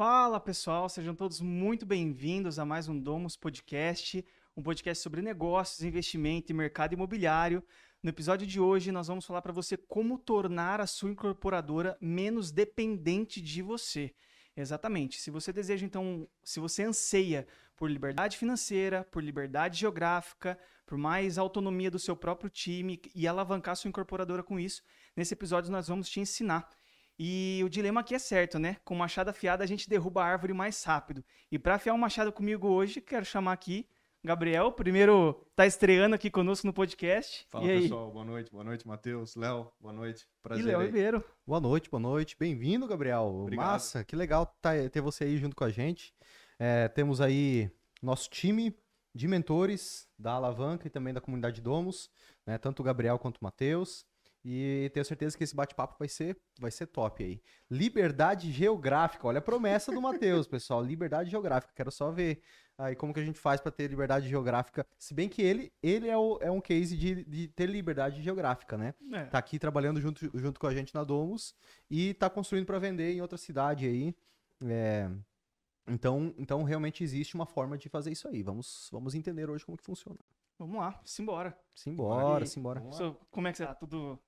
Fala pessoal, sejam todos muito bem-vindos a mais um Domus Podcast, um podcast sobre negócios, investimento e mercado imobiliário. No episódio de hoje, nós vamos falar para você como tornar a sua incorporadora menos dependente de você. Exatamente. Se você deseja, então, se você anseia por liberdade financeira, por liberdade geográfica, por mais autonomia do seu próprio time e alavancar sua incorporadora com isso, nesse episódio nós vamos te ensinar. E o dilema aqui é certo, né? Com machado afiado a gente derruba a árvore mais rápido. E para afiar um machado comigo hoje, quero chamar aqui Gabriel, primeiro tá estreando aqui conosco no podcast. Fala e aí? pessoal, boa noite, boa noite, Matheus, Léo, boa noite, prazer. E Léo. Ribeiro. Boa noite, boa noite. Bem-vindo, Gabriel. Obrigado. Massa, que legal tá- ter você aí junto com a gente. É, temos aí nosso time de mentores da Alavanca e também da comunidade Domus, né? Tanto o Gabriel quanto o Matheus. E tenho certeza que esse bate-papo vai ser, vai ser top aí. Liberdade geográfica, olha a promessa do Matheus, pessoal. Liberdade geográfica, quero só ver aí como que a gente faz para ter liberdade geográfica. Se bem que ele, ele é, o- é um case de, de ter liberdade geográfica, né? É. tá aqui trabalhando junto, junto com a gente na Domus e tá construindo para vender em outra cidade aí. É, então, então realmente existe uma forma de fazer isso aí. Vamos, vamos entender hoje como que funciona. Vamos lá, simbora. Simbora, simbora. So, como é que você tá? Tudo,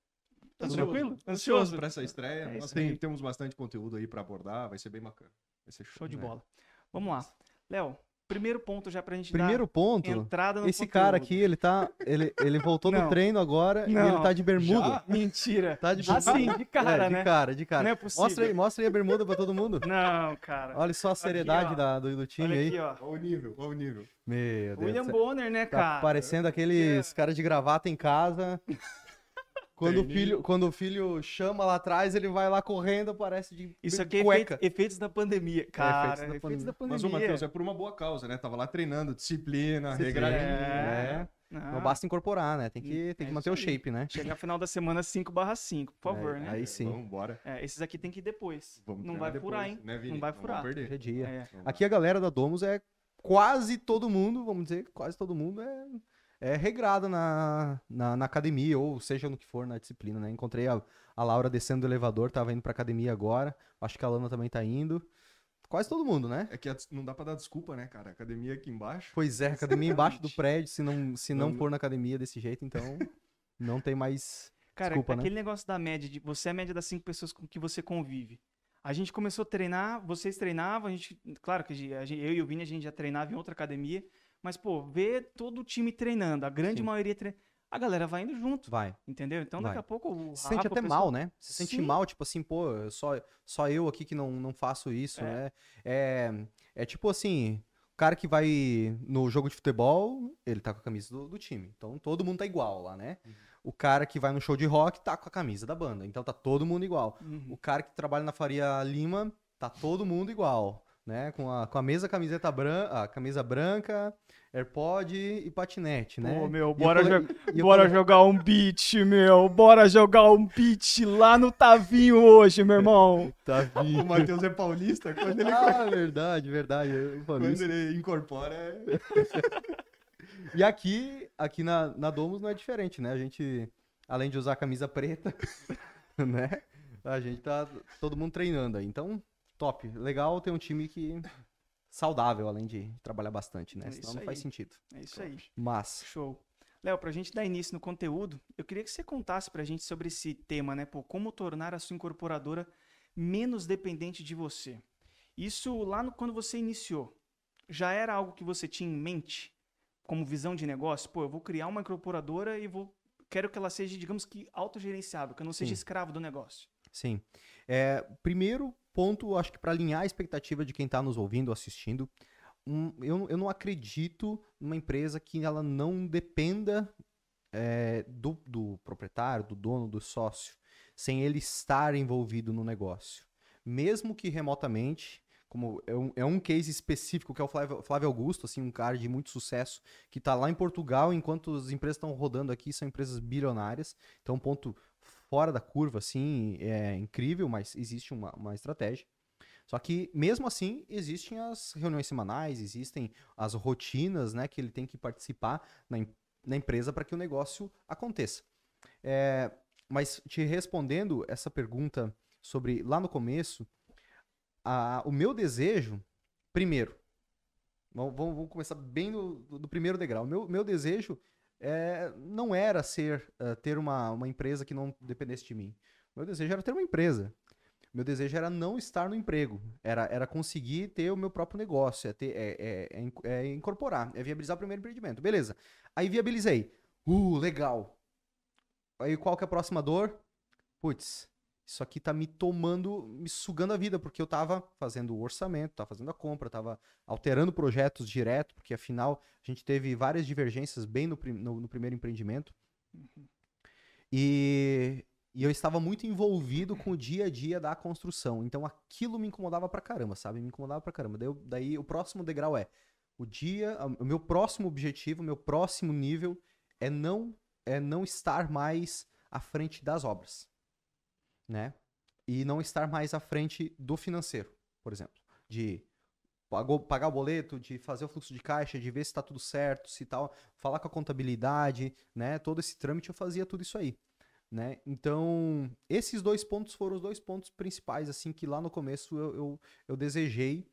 tá Ansioso. tranquilo? Ansioso para essa estreia. É Nós tem- temos bastante conteúdo aí para abordar, vai ser bem bacana. Vai ser show, Show de né? bola. Vamos lá. Léo, primeiro ponto já pra gente Primeiro ponto, entrada no esse cara conteúdo. aqui, ele tá, ele, ele voltou do treino agora e Não. ele tá de bermuda. Já? Mentira. Tá de bermuda. Assim, de cara, É, de né? cara, de cara. Não é possível. mostra aí, mostra aí a bermuda pra todo mundo. Não, cara. Olha só a seriedade ó. da- do, do time Olha aí. aqui, ó. Qual o nível? Qual o nível? Meu Deus. William. Bonner, né, Tá cara? parecendo aqueles caras de gravata em casa. Quando o, filho, quando o filho chama lá atrás, ele vai lá correndo, aparece de Isso aqui é cueca. efeito- efeitos da pandemia. Cara, efeitos da efeitos da pandemia. Mas o Matheus é por uma boa causa, né? Tava lá treinando, disciplina, regradinho. É. né? Não, Não basta incorporar, né? Tem que, tem É que manter o shape, né? Chegar final da semana 5 barra 5, por favor, É, né? Aí sim. Vamos embora. É, esses aqui tem que ir depois. Vamos não vai depois, furar, hein? Né? Não vai vamos furar. perder. É. É. Vamos lá. Aqui a galera da Domus é quase todo mundo, vamos dizer, quase todo mundo é, é regrada na, na, na academia, ou seja no que for na disciplina, né? Encontrei a, a Laura descendo do elevador, tava indo pra academia agora. Acho que a Lana também tá indo. Quase todo mundo, né? É que a- não dá pra dar desculpa, né, cara? Academia aqui embaixo. Pois é, academia embaixo do prédio, se não, se não Não- for na academia desse jeito, então não tem mais. Cara, Desculpa, né? aquele negócio da média, de você é a média das cinco pessoas com que você convive. A gente começou a treinar, vocês treinavam, a gente, claro que a gente- eu e o Vini a gente já treinava em outra academia, mas pô, ver todo o time treinando, a grande Sim. maioria treinando, a galera vai indo junto, Vai. entendeu? Então daqui Vai. a pouco o Se sente até o pessoal- mal, né? Se sente Sim. mal, tipo assim, pô, só, só eu aqui que não, não faço isso, É. né? É, é tipo assim, o cara que vai no jogo de futebol, ele tá com a camisa do, do time. Então todo mundo tá igual lá, né? Uhum. O cara que vai no show de rock tá com a camisa da banda. Então tá todo mundo igual. Uhum. O cara que trabalha na Faria Lima, tá todo mundo igual. Né? Com, a, com a mesma camiseta branca, a camisa branca, AirPod e patinete, né? Pô, meu, E eu bora, falei- jo- e eu bora falei- jogar um beat, meu. Bora jogar um beat lá no Tavinho hoje, meu irmão. Tá O. Matheus é paulista, quando ele, Ah, verdade, verdade. falo quando ele incorpora, é... E aqui, aqui na, na Domus não é diferente, né? A gente, além de usar a camisa preta, né? A gente tá todo mundo treinando aí. Então, top. Legal ter um time que saudável, além de trabalhar bastante, né? É Senão não faz aí. sentido. É isso aí. Mas, Show. Léo, pra gente dar início no conteúdo, eu queria que você contasse pra gente sobre esse tema, né? Pô, como tornar a sua incorporadora menos dependente de você. Isso lá no, quando você iniciou, já era algo que você tinha em mente como visão de negócio? Pô, eu vou criar uma incorporadora e vou quero que ela seja, digamos que autogerenciável, que eu não seja Sim. escravo do negócio. sim. É, primeiro ponto, acho que para alinhar a expectativa de quem tá nos ouvindo, assistindo, um, eu, eu não acredito numa empresa que ela não dependa é, do, do proprietário, do dono, do sócio, sem ele estar envolvido no negócio. Mesmo que remotamente, como é um, é um case específico que é o Flávio, Flávio Augusto, assim, um cara de muito sucesso, que está lá em Portugal, enquanto as empresas estão rodando aqui, são empresas bilionárias. Então, um ponto fora da curva, assim, é incrível, mas existe uma, uma estratégia. Só que, mesmo assim, existem as reuniões semanais, existem as rotinas, né, que ele tem que participar na, na empresa para que o negócio aconteça. É, mas te respondendo essa pergunta sobre lá no começo, a- o meu desejo, primeiro, vamos, vamos- começar bem do, do- primeiro degrau. Meu, meu desejo é, não era ser eh, ter uma, uma empresa que não dependesse de mim. Meu desejo era ter uma empresa. Meu desejo era não estar no emprego. Era, era conseguir ter o meu próprio negócio. É, ter, é, é- é é incorporar. É viabilizar o primeiro empreendimento. Beleza. Aí viabilizei. Uh, legal. Aí qual que é a próxima dor? Putz, isso aqui tá me tomando, me sugando a vida, porque eu tava fazendo o orçamento, tava fazendo a compra, tava alterando projetos direto, porque afinal a gente teve várias divergências bem no, no- no primeiro empreendimento. E, e eu estava muito envolvido com o dia a dia da construção. Então aquilo me incomodava pra caramba, sabe? Me incomodava pra caramba. Daí, daí o próximo degrau é o dia, o meu próximo objetivo, o meu próximo nível é não é não estar mais à frente das obras, né? E não estar mais à frente do financeiro, por exemplo, de pagar o boleto, de fazer o fluxo de caixa, de ver se está tudo certo, se tal, falar com a contabilidade, né? Todo esse trâmite eu fazia tudo isso aí, né? Então, esses dois pontos foram os dois pontos principais, assim, que lá no começo eu, eu, eu desejei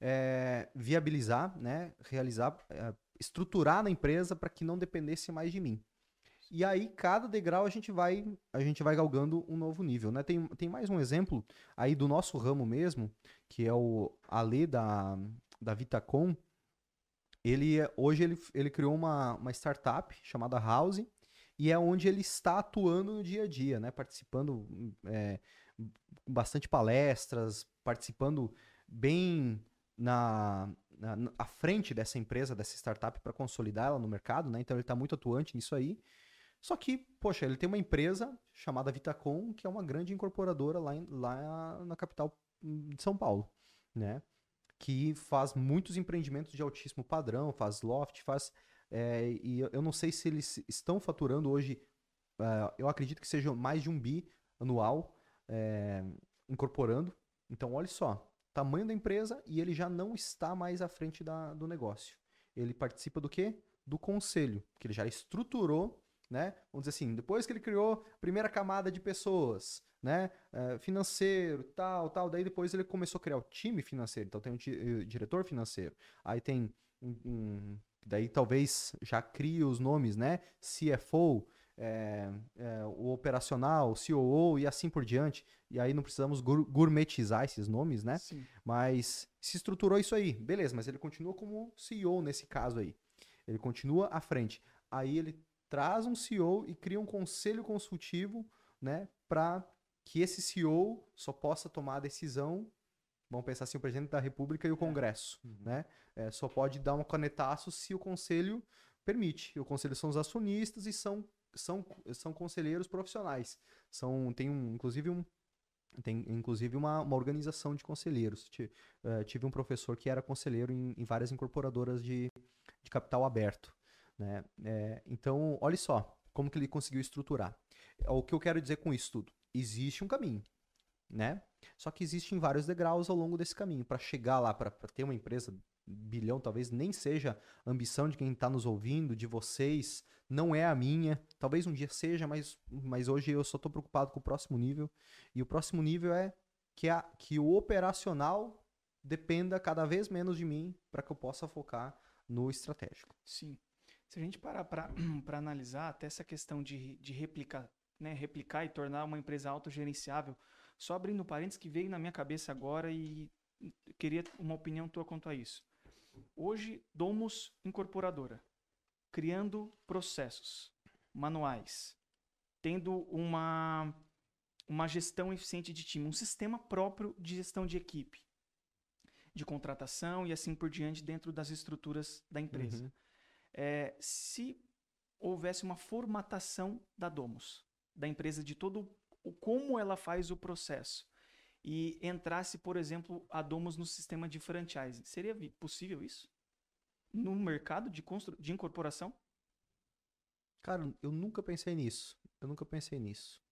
é, viabilizar, né? Realizar, é, estruturar na empresa para que não dependesse mais de mim. E aí, cada degrau a gente vai, a gente vai galgando um novo nível, né? Tem, tem mais um exemplo aí do nosso ramo mesmo, que é o Ale da, da Vitacom. Ele, hoje ele, ele criou uma, uma startup chamada House, e é onde ele está atuando no dia a dia, né? Participando é, bastante palestras, participando bem na, na, na- frente dessa empresa, dessa startup, para consolidar ela no mercado, né? Então ele está muito atuante nisso aí. Só que, poxa, ele tem uma empresa chamada Vitacom, que é uma grande incorporadora lá, em- lá na capital hum, de São Paulo, né? Que faz muitos empreendimentos de altíssimo padrão, faz loft, faz. é, e eu- não sei se eles estão faturando hoje, é, eu acredito que seja mais de um bi anual é, incorporando. Então, olha só, tamanho da empresa e ele já não está mais à frente da- do negócio. Ele participa do quê? Do conselho, que ele já estruturou, né? Vamos dizer assim, depois que ele criou a primeira camada de pessoas, né? eh, financeiro, tal, tal, daí depois ele começou a criar o time financeiro. Então tem um eh, diretor financeiro, aí tem um, um- daí talvez já crie os nomes, né? CFO, eh, eh, o operacional, COO e assim por diante. E aí não precisamos gur- gourmetizar esses nomes, né? Sim. Mas se estruturou isso aí, beleza, mas ele continua como CEO nesse caso aí. Ele continua à frente. Aí ele traz um CEO e cria um conselho consultivo, né, para que esse CEO só possa tomar a decisão. Vamos pensar assim, o presidente da República e o Congresso, né? É, só pode dar um canetaço se o conselho permite. O conselho são os acionistas e são são, são conselheiros profissionais. São tem um, inclusive um tem inclusive uma, uma organização de conselheiros. Ti- eh, tive um professor que era conselheiro em, em várias incorporadoras de, de capital aberto. Né? Eh, então, olha só como que ele conseguiu estruturar. O que eu quero dizer com isso tudo? Existe um caminho, né? Só que existem vários degraus ao longo desse caminho. Para chegar lá, para ter uma empresa bilhão, talvez nem seja ambição de quem está nos ouvindo, de vocês, não é a minha. Talvez um dia seja, mas, mas hoje eu só estou preocupado com o próximo nível. E o próximo nível é que, a, que o operacional dependa cada vez menos de mim para que eu possa focar no estratégico. Sim. Se a gente parar para analisar até essa questão de, de replicar, né, replicar e tornar uma empresa autogerenciável, só abrindo parênteses que veio na minha cabeça agora e queria uma opinião tua quanto a isso. Hoje, Domus Incorporadora, criando processos, manuais, tendo uma, uma gestão eficiente de time, um sistema próprio de gestão de equipe, de contratação e assim por diante dentro das estruturas da empresa Uhum. É, se houvesse uma formatação da Domus, da empresa, de todo o como ela faz o processo, e entrasse, por exemplo, a Domus no sistema de franchising, seria possível isso? No mercado de, constru... de incorporação? Cara, eu nunca pensei nisso. Eu nunca pensei nisso.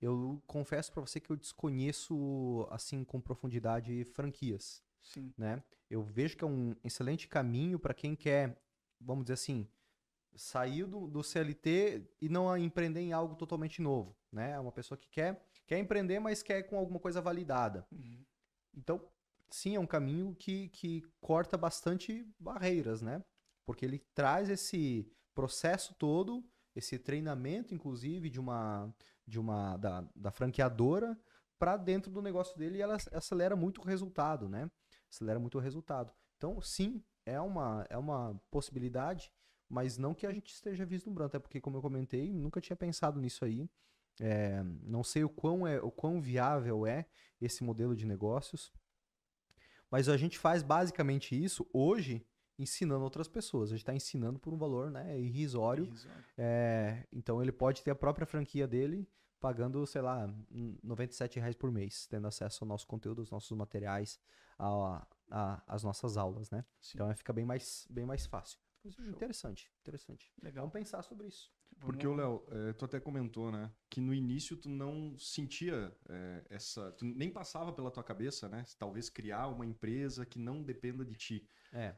Eu confesso para você que eu desconheço assim com profundidade franquias. Sim. né? Eu vejo que é um excelente caminho para quem quer, vamos dizer assim, sair do, do CLT e não empreender em algo totalmente novo, né? É uma pessoa que quer, quer empreender, mas quer com alguma coisa validada. Uhum. Então, sim, é um caminho que, que corta bastante barreiras, né? Porque ele traz esse processo todo, esse treinamento, inclusive, de uma, de uma da, da franqueadora para dentro do negócio dele e ela acelera muito o resultado, né? Acelera muito o resultado. Então, sim, é uma, é uma possibilidade, mas não que a gente esteja vislumbrando, até porque, como eu comentei, nunca tinha pensado nisso aí. É, não sei o quão, é, o quão viável é esse modelo de negócios, mas a gente faz basicamente isso hoje ensinando outras pessoas. A gente está ensinando por um valor né, irrisório. irrisório. É, então ele pode ter a própria franquia dele pagando, sei lá, 97 reais por mês, tendo acesso ao nosso conteúdo, aos nossos materiais, a, a, às nossas aulas, né? Sim. Então fica bem mais, bem mais fácil. Interessante, interessante. Legal. Vamos pensar sobre isso. Porque o Léo, é, tu até comentou, né, que no início tu não sentia é, essa, tu nem passava pela tua cabeça, né, talvez criar uma empresa que não dependa de ti. É.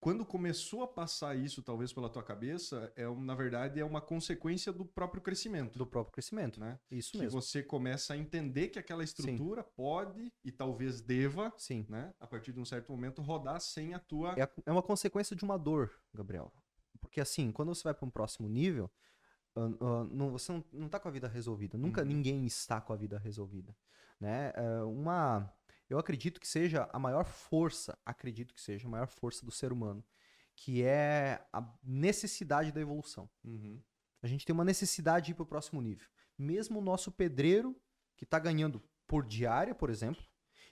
Quando começou a passar isso, talvez pela tua cabeça, é na verdade é uma consequência do próprio crescimento. Do próprio crescimento, né? Isso que mesmo. Que você começa a entender que aquela estrutura Sim. pode e talvez deva, Sim. né? A partir de um certo momento rodar sem a tua. É, é uma consequência de uma dor, Gabriel. Porque assim, quando você vai para um próximo nível, uh, uh, não, você não, não tá com a vida resolvida. Nunca uhum. ninguém está com a vida resolvida, né? Uh, uma eu acredito que seja a maior força, acredito que seja a maior força do ser humano, que é a necessidade da evolução. Uhum. A gente tem uma necessidade de ir para o próximo nível. Mesmo o nosso pedreiro, que está ganhando por diária, por exemplo,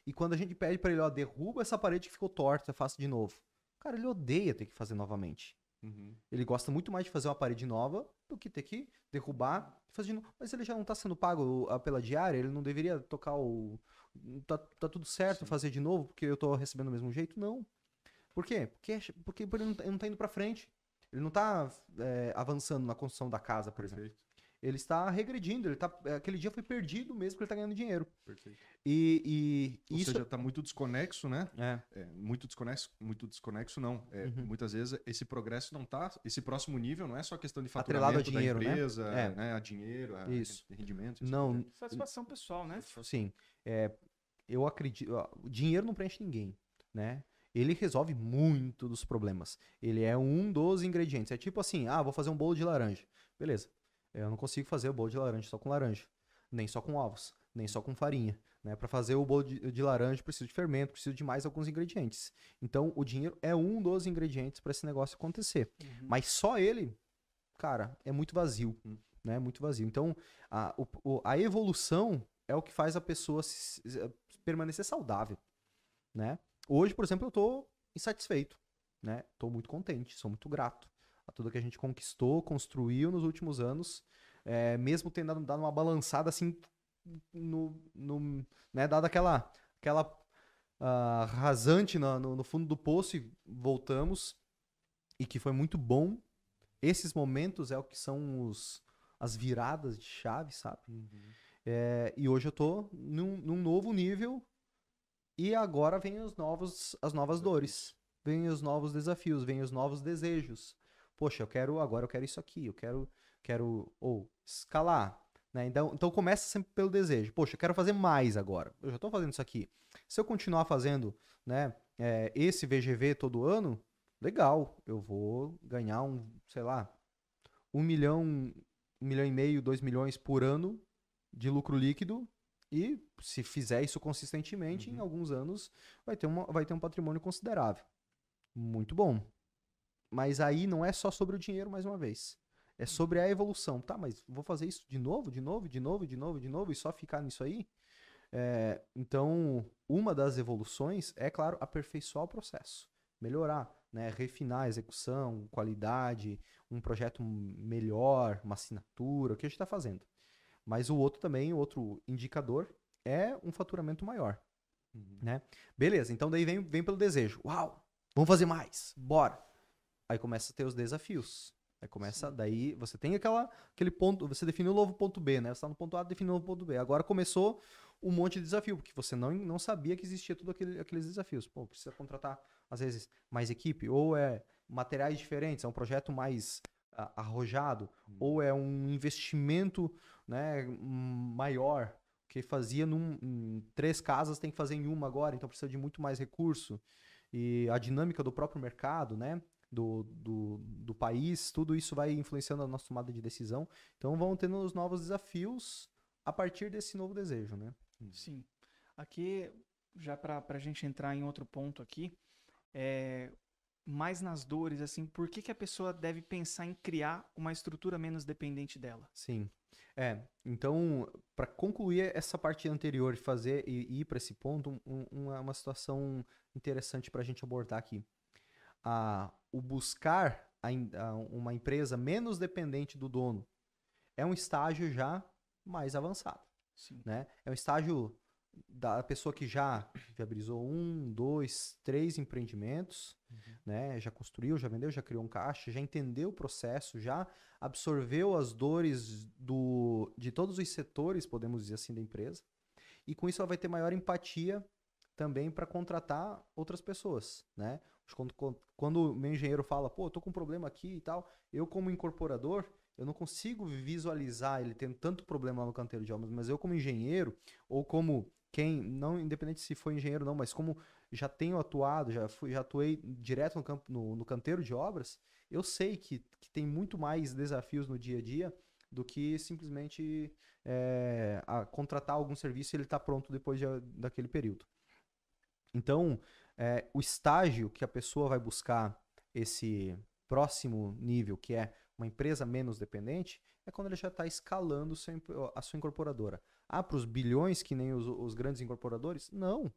e quando a gente pede para ele, ó, derruba essa parede que ficou torta, faça de novo. Cara, ele odeia ter que fazer novamente. Uhum. Ele gosta muito mais de fazer uma parede nova do que ter que derrubar novo. Mas ele já não está sendo pago pela diária, ele não deveria tocar o, tá, tá tudo certo Sim. fazer de novo porque eu tô recebendo do mesmo jeito? Não. Por quê? Porque, porque ele não, tá, ele não tá indo para frente. Ele não tá é, avançando na construção da casa, por Perfeito. exemplo. Ele está regredindo, ele tá, aquele dia foi perdido mesmo porque ele está ganhando dinheiro. Perfeito. E, e Ou isso... seja, está muito desconexo, né? É. é. muito desconexo, muito desconexo não. É, uhum. Muitas vezes esse progresso não tá, esse próximo nível não é só questão de faturamento dinheiro, da né? empresa, né? É. né? A dinheiro, a isso. rendimento. Isso não. Satisfação pessoal, né? Sim. É, eu acredito. O dinheiro não preenche ninguém, né? Ele resolve muito dos problemas. Ele é um dos ingredientes. É tipo assim, ah, vou fazer um bolo de laranja. Beleza. Eu não consigo fazer o bolo de laranja só com laranja, nem só com ovos, nem só com farinha. Né? Para fazer o bolo de, de, laranja, preciso de fermento, preciso de mais alguns ingredientes. Então, o dinheiro é um dos ingredientes para esse negócio acontecer. Uhum. Mas só ele, cara, é muito vazio. Uhum. Né? Muito vazio. Então, a, o, a evolução é o que faz a pessoa se, se, permanecer saudável, né? Hoje, por exemplo, eu estou insatisfeito, né? Tô muito contente, sou muito grato a tudo que a gente conquistou, construiu nos últimos anos, é, mesmo tendo dado, dado, uma balançada assim, no, no né? Dado aquela, aquela uh, rasante no, no, no fundo do poço e voltamos, e que foi muito bom. Esses momentos é o que são os, as viradas de chave, sabe? Uhum. É, e hoje eu tô num, num, novo nível e agora vem os novos, as novas dores, vem os novos desafios, vem os novos desejos. Poxa, eu quero agora eu quero isso aqui, eu quero quero ou escalar, né? Então, então começa sempre pelo desejo. Poxa, eu quero fazer mais agora. Eu já estou fazendo isso aqui. Se eu continuar fazendo, né, é, esse VGV todo ano, legal, eu vou ganhar um, sei lá, um milhão, um milhão e meio, dois milhões por ano de lucro líquido e se fizer isso consistentemente, uhum. em alguns anos vai ter, uma, vai ter um patrimônio considerável. Muito bom. Mas aí não é só sobre o dinheiro mais uma vez. É uhum. sobre a evolução. Tá, mas vou fazer isso de novo, de novo, de novo, de novo, de novo e só ficar nisso aí? É, então, uma das evoluções é, claro, aperfeiçoar o processo. Melhorar, né? refinar a execução, qualidade, um projeto melhor, uma assinatura, o que a gente está fazendo. Mas o outro também, o outro indicador, é um faturamento maior. Uhum. Né? Beleza, então daí vem, vem pelo desejo. Uau, vamos fazer mais, bora. Aí começa a ter os desafios. Aí começa, Sim. daí você tem aquela, aquele ponto, você definiu o novo ponto B, né? Você está no ponto A, definiu o novo ponto B. Agora começou um monte de desafio, porque você não, não sabia que existia tudo aquele, aqueles desafios. Pô, precisa contratar, às vezes, mais equipe, ou é materiais diferentes, é um projeto mais arrojado, hum. ou é um investimento né, maior, que fazia num, em três casas tem que fazer em uma agora, então precisa de muito mais recurso. E a dinâmica do próprio mercado, né? Do, do, do país, tudo isso vai influenciando a nossa tomada de decisão. Então vão tendo os novos desafios a partir desse novo desejo, né? Sim. Aqui, já para a gente entrar em outro ponto aqui, é, mais nas dores, assim, por que, que a pessoa deve pensar em criar uma estrutura menos dependente dela? Sim. É, então, para concluir essa parte anterior e fazer e ir para esse ponto, um, uma, uma situação interessante para a gente abordar aqui. Ah, o buscar a, a, uma empresa menos dependente do dono é um estágio já mais avançado. Sim. Né? É um estágio da pessoa que já viabilizou um, dois, três empreendimentos, uhum. né? Já construiu, já vendeu, já criou um caixa, já entendeu o processo, já absorveu as dores do, de todos os setores, podemos dizer assim, da empresa. E com isso ela vai ter maior empatia também para contratar outras pessoas, né? Quando, quando o meu engenheiro fala, pô, eu tô com um problema aqui e tal, eu como incorporador, eu não consigo visualizar ele tendo tanto problema no canteiro de obras, mas eu como engenheiro ou como quem, não independente se foi engenheiro não, mas como já tenho atuado, já, fui, já atuei direto no, campo, no, no canteiro de obras, eu sei que, que tem muito mais desafios no dia a dia do que simplesmente é, contratar algum serviço e ele está pronto depois de, daquele período. Então, é, o estágio que a pessoa vai buscar esse próximo nível, que é uma empresa menos dependente, é quando ele já está escalando a sua incorporadora. Ah, para os bilhões que nem os, os grandes incorporadores? Não.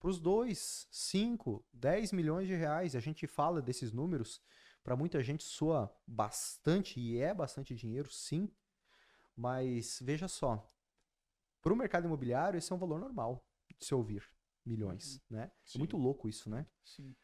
Para os 2, 5, 10 milhões de reais, a gente fala desses números, para muita gente soa bastante, e é bastante dinheiro, sim, mas veja só, para o mercado imobiliário, esse é um valor normal de se ouvir, milhões, uhum. né? É muito louco isso, né? Sim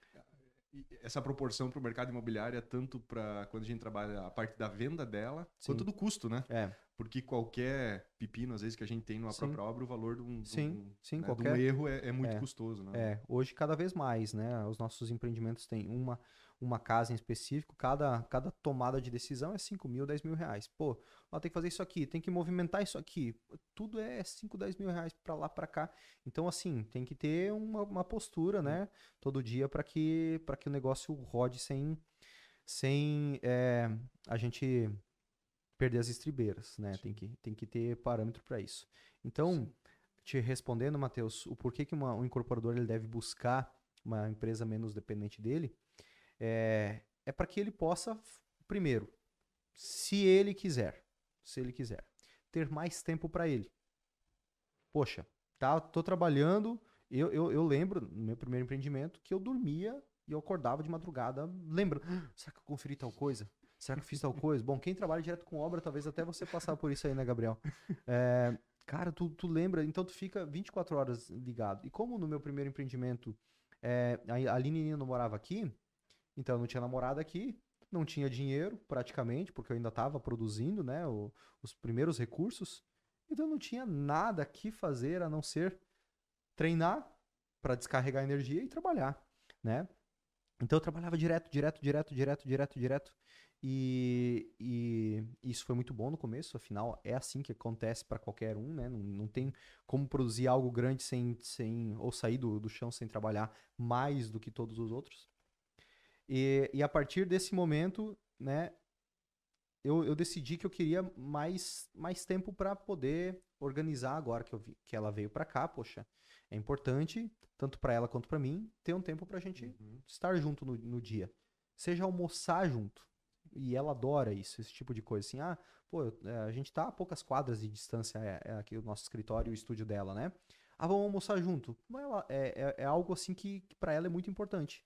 essa proporção para o mercado imobiliário é tanto para quando a gente trabalha a parte da venda dela, Sim. quanto do custo, né? É. Porque qualquer pepino, às vezes, que a gente tem numa Sim. própria obra, o valor de um, Sim. Um, Sim, né, qualquer... um erro é, é muito é. custoso, né? É, hoje cada vez mais, né? Os nossos empreendimentos têm uma, uma casa em específico, cada, cada tomada de decisão é 5 mil, 10 mil reais. Pô, ó, tem que fazer isso aqui, tem que movimentar isso aqui. Tudo é 5, 10 mil reais para lá, para cá. Então, assim, tem que ter uma, uma postura, né? Todo dia para que, que o negócio rode sem, sem é, a gente perder as estribeiras, né? Tem que, tem que ter parâmetro para isso. Então, Sim. te respondendo, Matheus, o porquê que uma, um incorporador ele deve buscar uma empresa menos dependente dele, é, é para que ele possa, primeiro, se ele quiser, se ele quiser, ter mais tempo para ele. Poxa, tá, tô trabalhando, eu, eu, eu lembro no meu primeiro empreendimento que eu dormia e eu acordava de madrugada, lembra, ah, será que eu conferi tal coisa? Será que eu fiz tal coisa? Bom, quem trabalha direto com obra, talvez até você passar por isso aí, né, Gabriel? É, cara, tu, tu lembra, então tu fica 24 horas ligado. E como no meu primeiro empreendimento é, a Aline não morava aqui, então eu não tinha namorada aqui, não tinha dinheiro praticamente, porque eu ainda estava produzindo né, o, os primeiros recursos. Então eu não tinha nada que fazer a não ser treinar para descarregar energia e trabalhar, né? Então eu trabalhava direto, direto, direto, direto, direto, direto. E, e, isso foi muito bom no começo, afinal é assim que acontece para qualquer um, né? Não, não tem como produzir algo grande sem, sem ou sair do, do chão sem trabalhar mais do que todos os outros. E, e a partir desse momento, né, eu, eu decidi que eu queria mais, mais tempo para poder organizar agora que, eu vi, que ela veio para cá, poxa, é importante, tanto para ela quanto para mim, ter um tempo para a gente uhum. estar junto no, no dia. Seja almoçar junto. E ela adora isso, esse tipo de coisa. Assim, ah, pô, é, a gente tá a poucas quadras de distância, é, é aqui o nosso escritório e o estúdio dela, né? Ah, vamos almoçar junto. Ela, é, é, é algo assim que, que para ela é muito importante.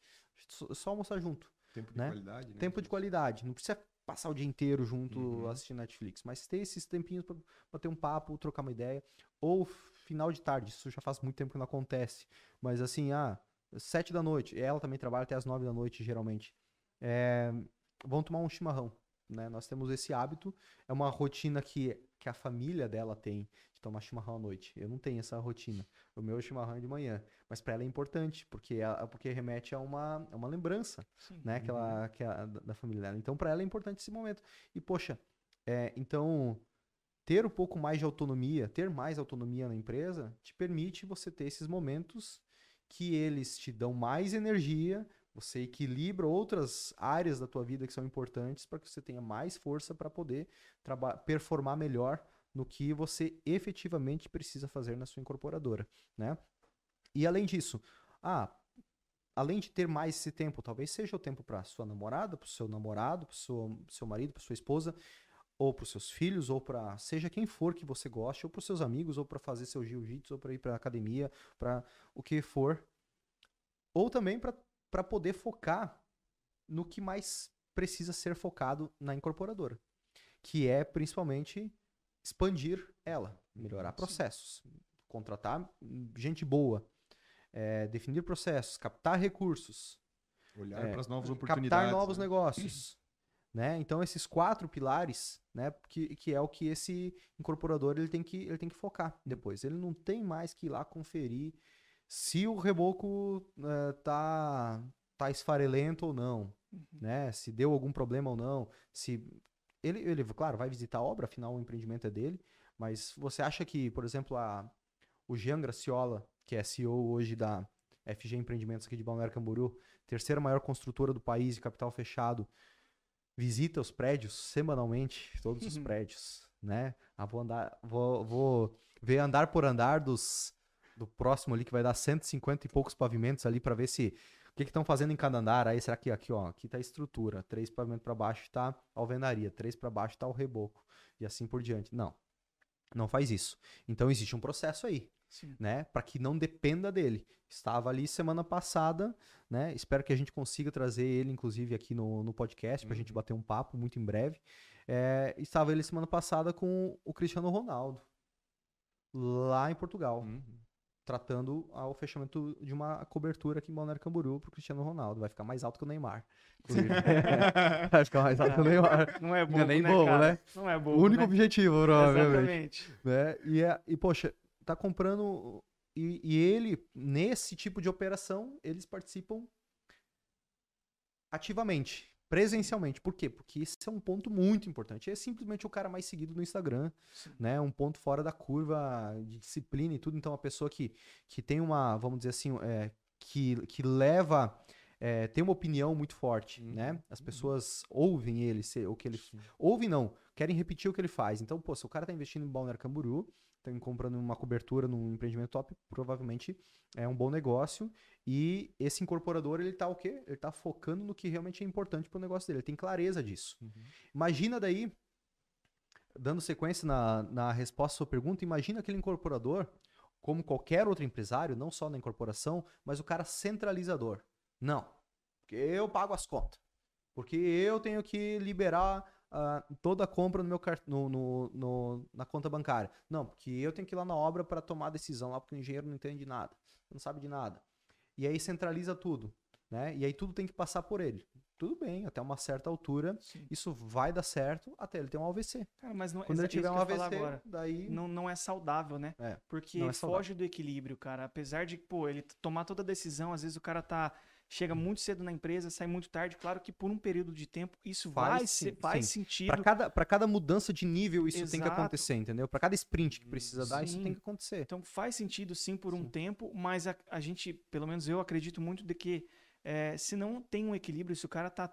Só almoçar junto. Tempo de né? qualidade, né? Tempo de qualidade. Não precisa passar o dia inteiro junto uhum. assistindo Netflix, mas ter esses tempinhos para bater um papo, trocar uma ideia. Ou final de tarde, isso já faz muito tempo que não acontece. Mas assim, ah, sete da noite. Ela também trabalha até as nove da noite, geralmente. É, vão tomar um chimarrão. Né? Nós temos esse hábito, é uma rotina que, que a família dela tem de tomar chimarrão à noite. Eu não tenho essa rotina. O meu chimarrão é de manhã. Mas para ela é importante, porque, ela, porque remete a uma, a uma lembrança Sim. né? que, ela, uhum. que é da família dela. Então, para ela é importante esse momento. E, poxa, é, então ter um pouco mais de autonomia, ter mais autonomia na empresa, te permite você ter esses momentos que eles te dão mais energia, você equilibra outras áreas da tua vida que são importantes para que você tenha mais força para poder performar melhor no que você efetivamente precisa fazer na sua incorporadora, né? E além disso, ah, além de ter mais esse tempo, talvez seja o tempo para sua namorada, para o seu namorado, para o seu, seu marido, para sua esposa, ou para os seus filhos, ou para seja quem for que você goste, ou para os seus amigos, ou para fazer seu jiu-jitsu, ou para ir para academia, para o que for, ou também para poder focar no que mais precisa ser focado na incorporadora, que é principalmente expandir ela, melhorar processos, contratar gente boa, é, definir processos, captar recursos, olhar é, para as novas oportunidades, captar novos né? negócios. Né? Então esses quatro pilares, né, que, que é o que esse incorporador ele tem que ele tem que focar depois. Ele não tem mais que ir lá conferir se o reboco uh, tá tá esfarelento ou não, uhum. né? Se deu algum problema ou não, se ele, ele claro vai visitar a obra, afinal o empreendimento é dele, mas você acha que, por exemplo, a o Jean Graciola, que é CEO hoje da FG Empreendimentos aqui de Balneário Camboriú, terceira maior construtora do país de capital fechado, visita os prédios semanalmente, todos os uhum. prédios, né? Ah, vou andar, vou, vou ver andar por andar dos do próximo ali que vai dar 150 e poucos pavimentos ali para ver se o que estão fazendo em cada andar. Aí será que aqui, ó, aqui tá a estrutura, três pavimentos para baixo tá a alvenaria, três para baixo tá o reboco e assim por diante. Não. Não faz isso. Então existe um processo aí, Sim. né, para que não dependa dele. Estava ali semana passada, né? Espero que a gente consiga trazer ele, inclusive, aqui no, no podcast, para a uhum. gente bater um papo muito em breve. É, estava ele semana passada com o Cristiano Ronaldo, lá em Portugal. Uhum. Tratando o fechamento de uma cobertura aqui em Balneário Camboriú pro Cristiano Ronaldo. Vai ficar mais alto que o Neymar. Vai ficar mais alto que o Neymar. Não é bobo, não é nem né, bobo, né? Não é bobo, O único né? objetivo, provavelmente. Exatamente. Né? E, é, e, poxa, tá comprando e, e, ele, nesse tipo de operação, eles participam ativamente, presencialmente. Por quê? Porque esse é um ponto muito importante. É simplesmente o cara mais seguido no Instagram, Sim. né? Um ponto fora da curva de disciplina e tudo. Então, uma pessoa que, que tem uma, vamos dizer assim, é, que, que leva é, tem uma opinião muito forte, uhum. né? As pessoas uhum. ouvem ele, o que ele Sim. ouvem não, querem repetir o que ele faz. Então, pô, se o cara tá investindo em Balneário Camburu, estão comprando uma cobertura num empreendimento top, provavelmente é um bom negócio. E esse incorporador, ele tá o quê? Ele tá focando no que realmente é importante para o negócio dele. Ele tem clareza disso. Uhum. Imagina daí, dando sequência na, na resposta à sua pergunta, imagina aquele incorporador, como qualquer outro empresário, não só na incorporação, mas o cara centralizador. Não, porque eu pago as contas. Porque eu tenho que liberar uh, toda a compra no meu no, no, no, na conta bancária. Não, porque eu tenho que ir lá na obra para tomar decisão lá, porque o engenheiro não entende de nada, não sabe de nada. E aí centraliza tudo, né? E aí tudo tem que passar por ele. Tudo bem, até uma certa altura, Sim. isso vai dar certo até ele ter um AVC. Cara, mas não, Quando ele tiver um AVC, agora, daí não, não é saudável, né? É, Porque é foge do equilíbrio, cara. Apesar de, pô, ele tomar toda a decisão, às vezes o cara tá chega muito cedo na empresa, sai muito tarde. Claro que por um período de tempo isso faz, vai sim, faz sim. sentido. Para cada, cada mudança de nível isso Exato. tem que acontecer, entendeu? Para cada sprint que precisa sim. dar, isso tem que acontecer. Então faz sentido sim por um tempo, mas a, a, gente, pelo menos eu acredito muito de que é, se não tem um equilíbrio, se o cara tá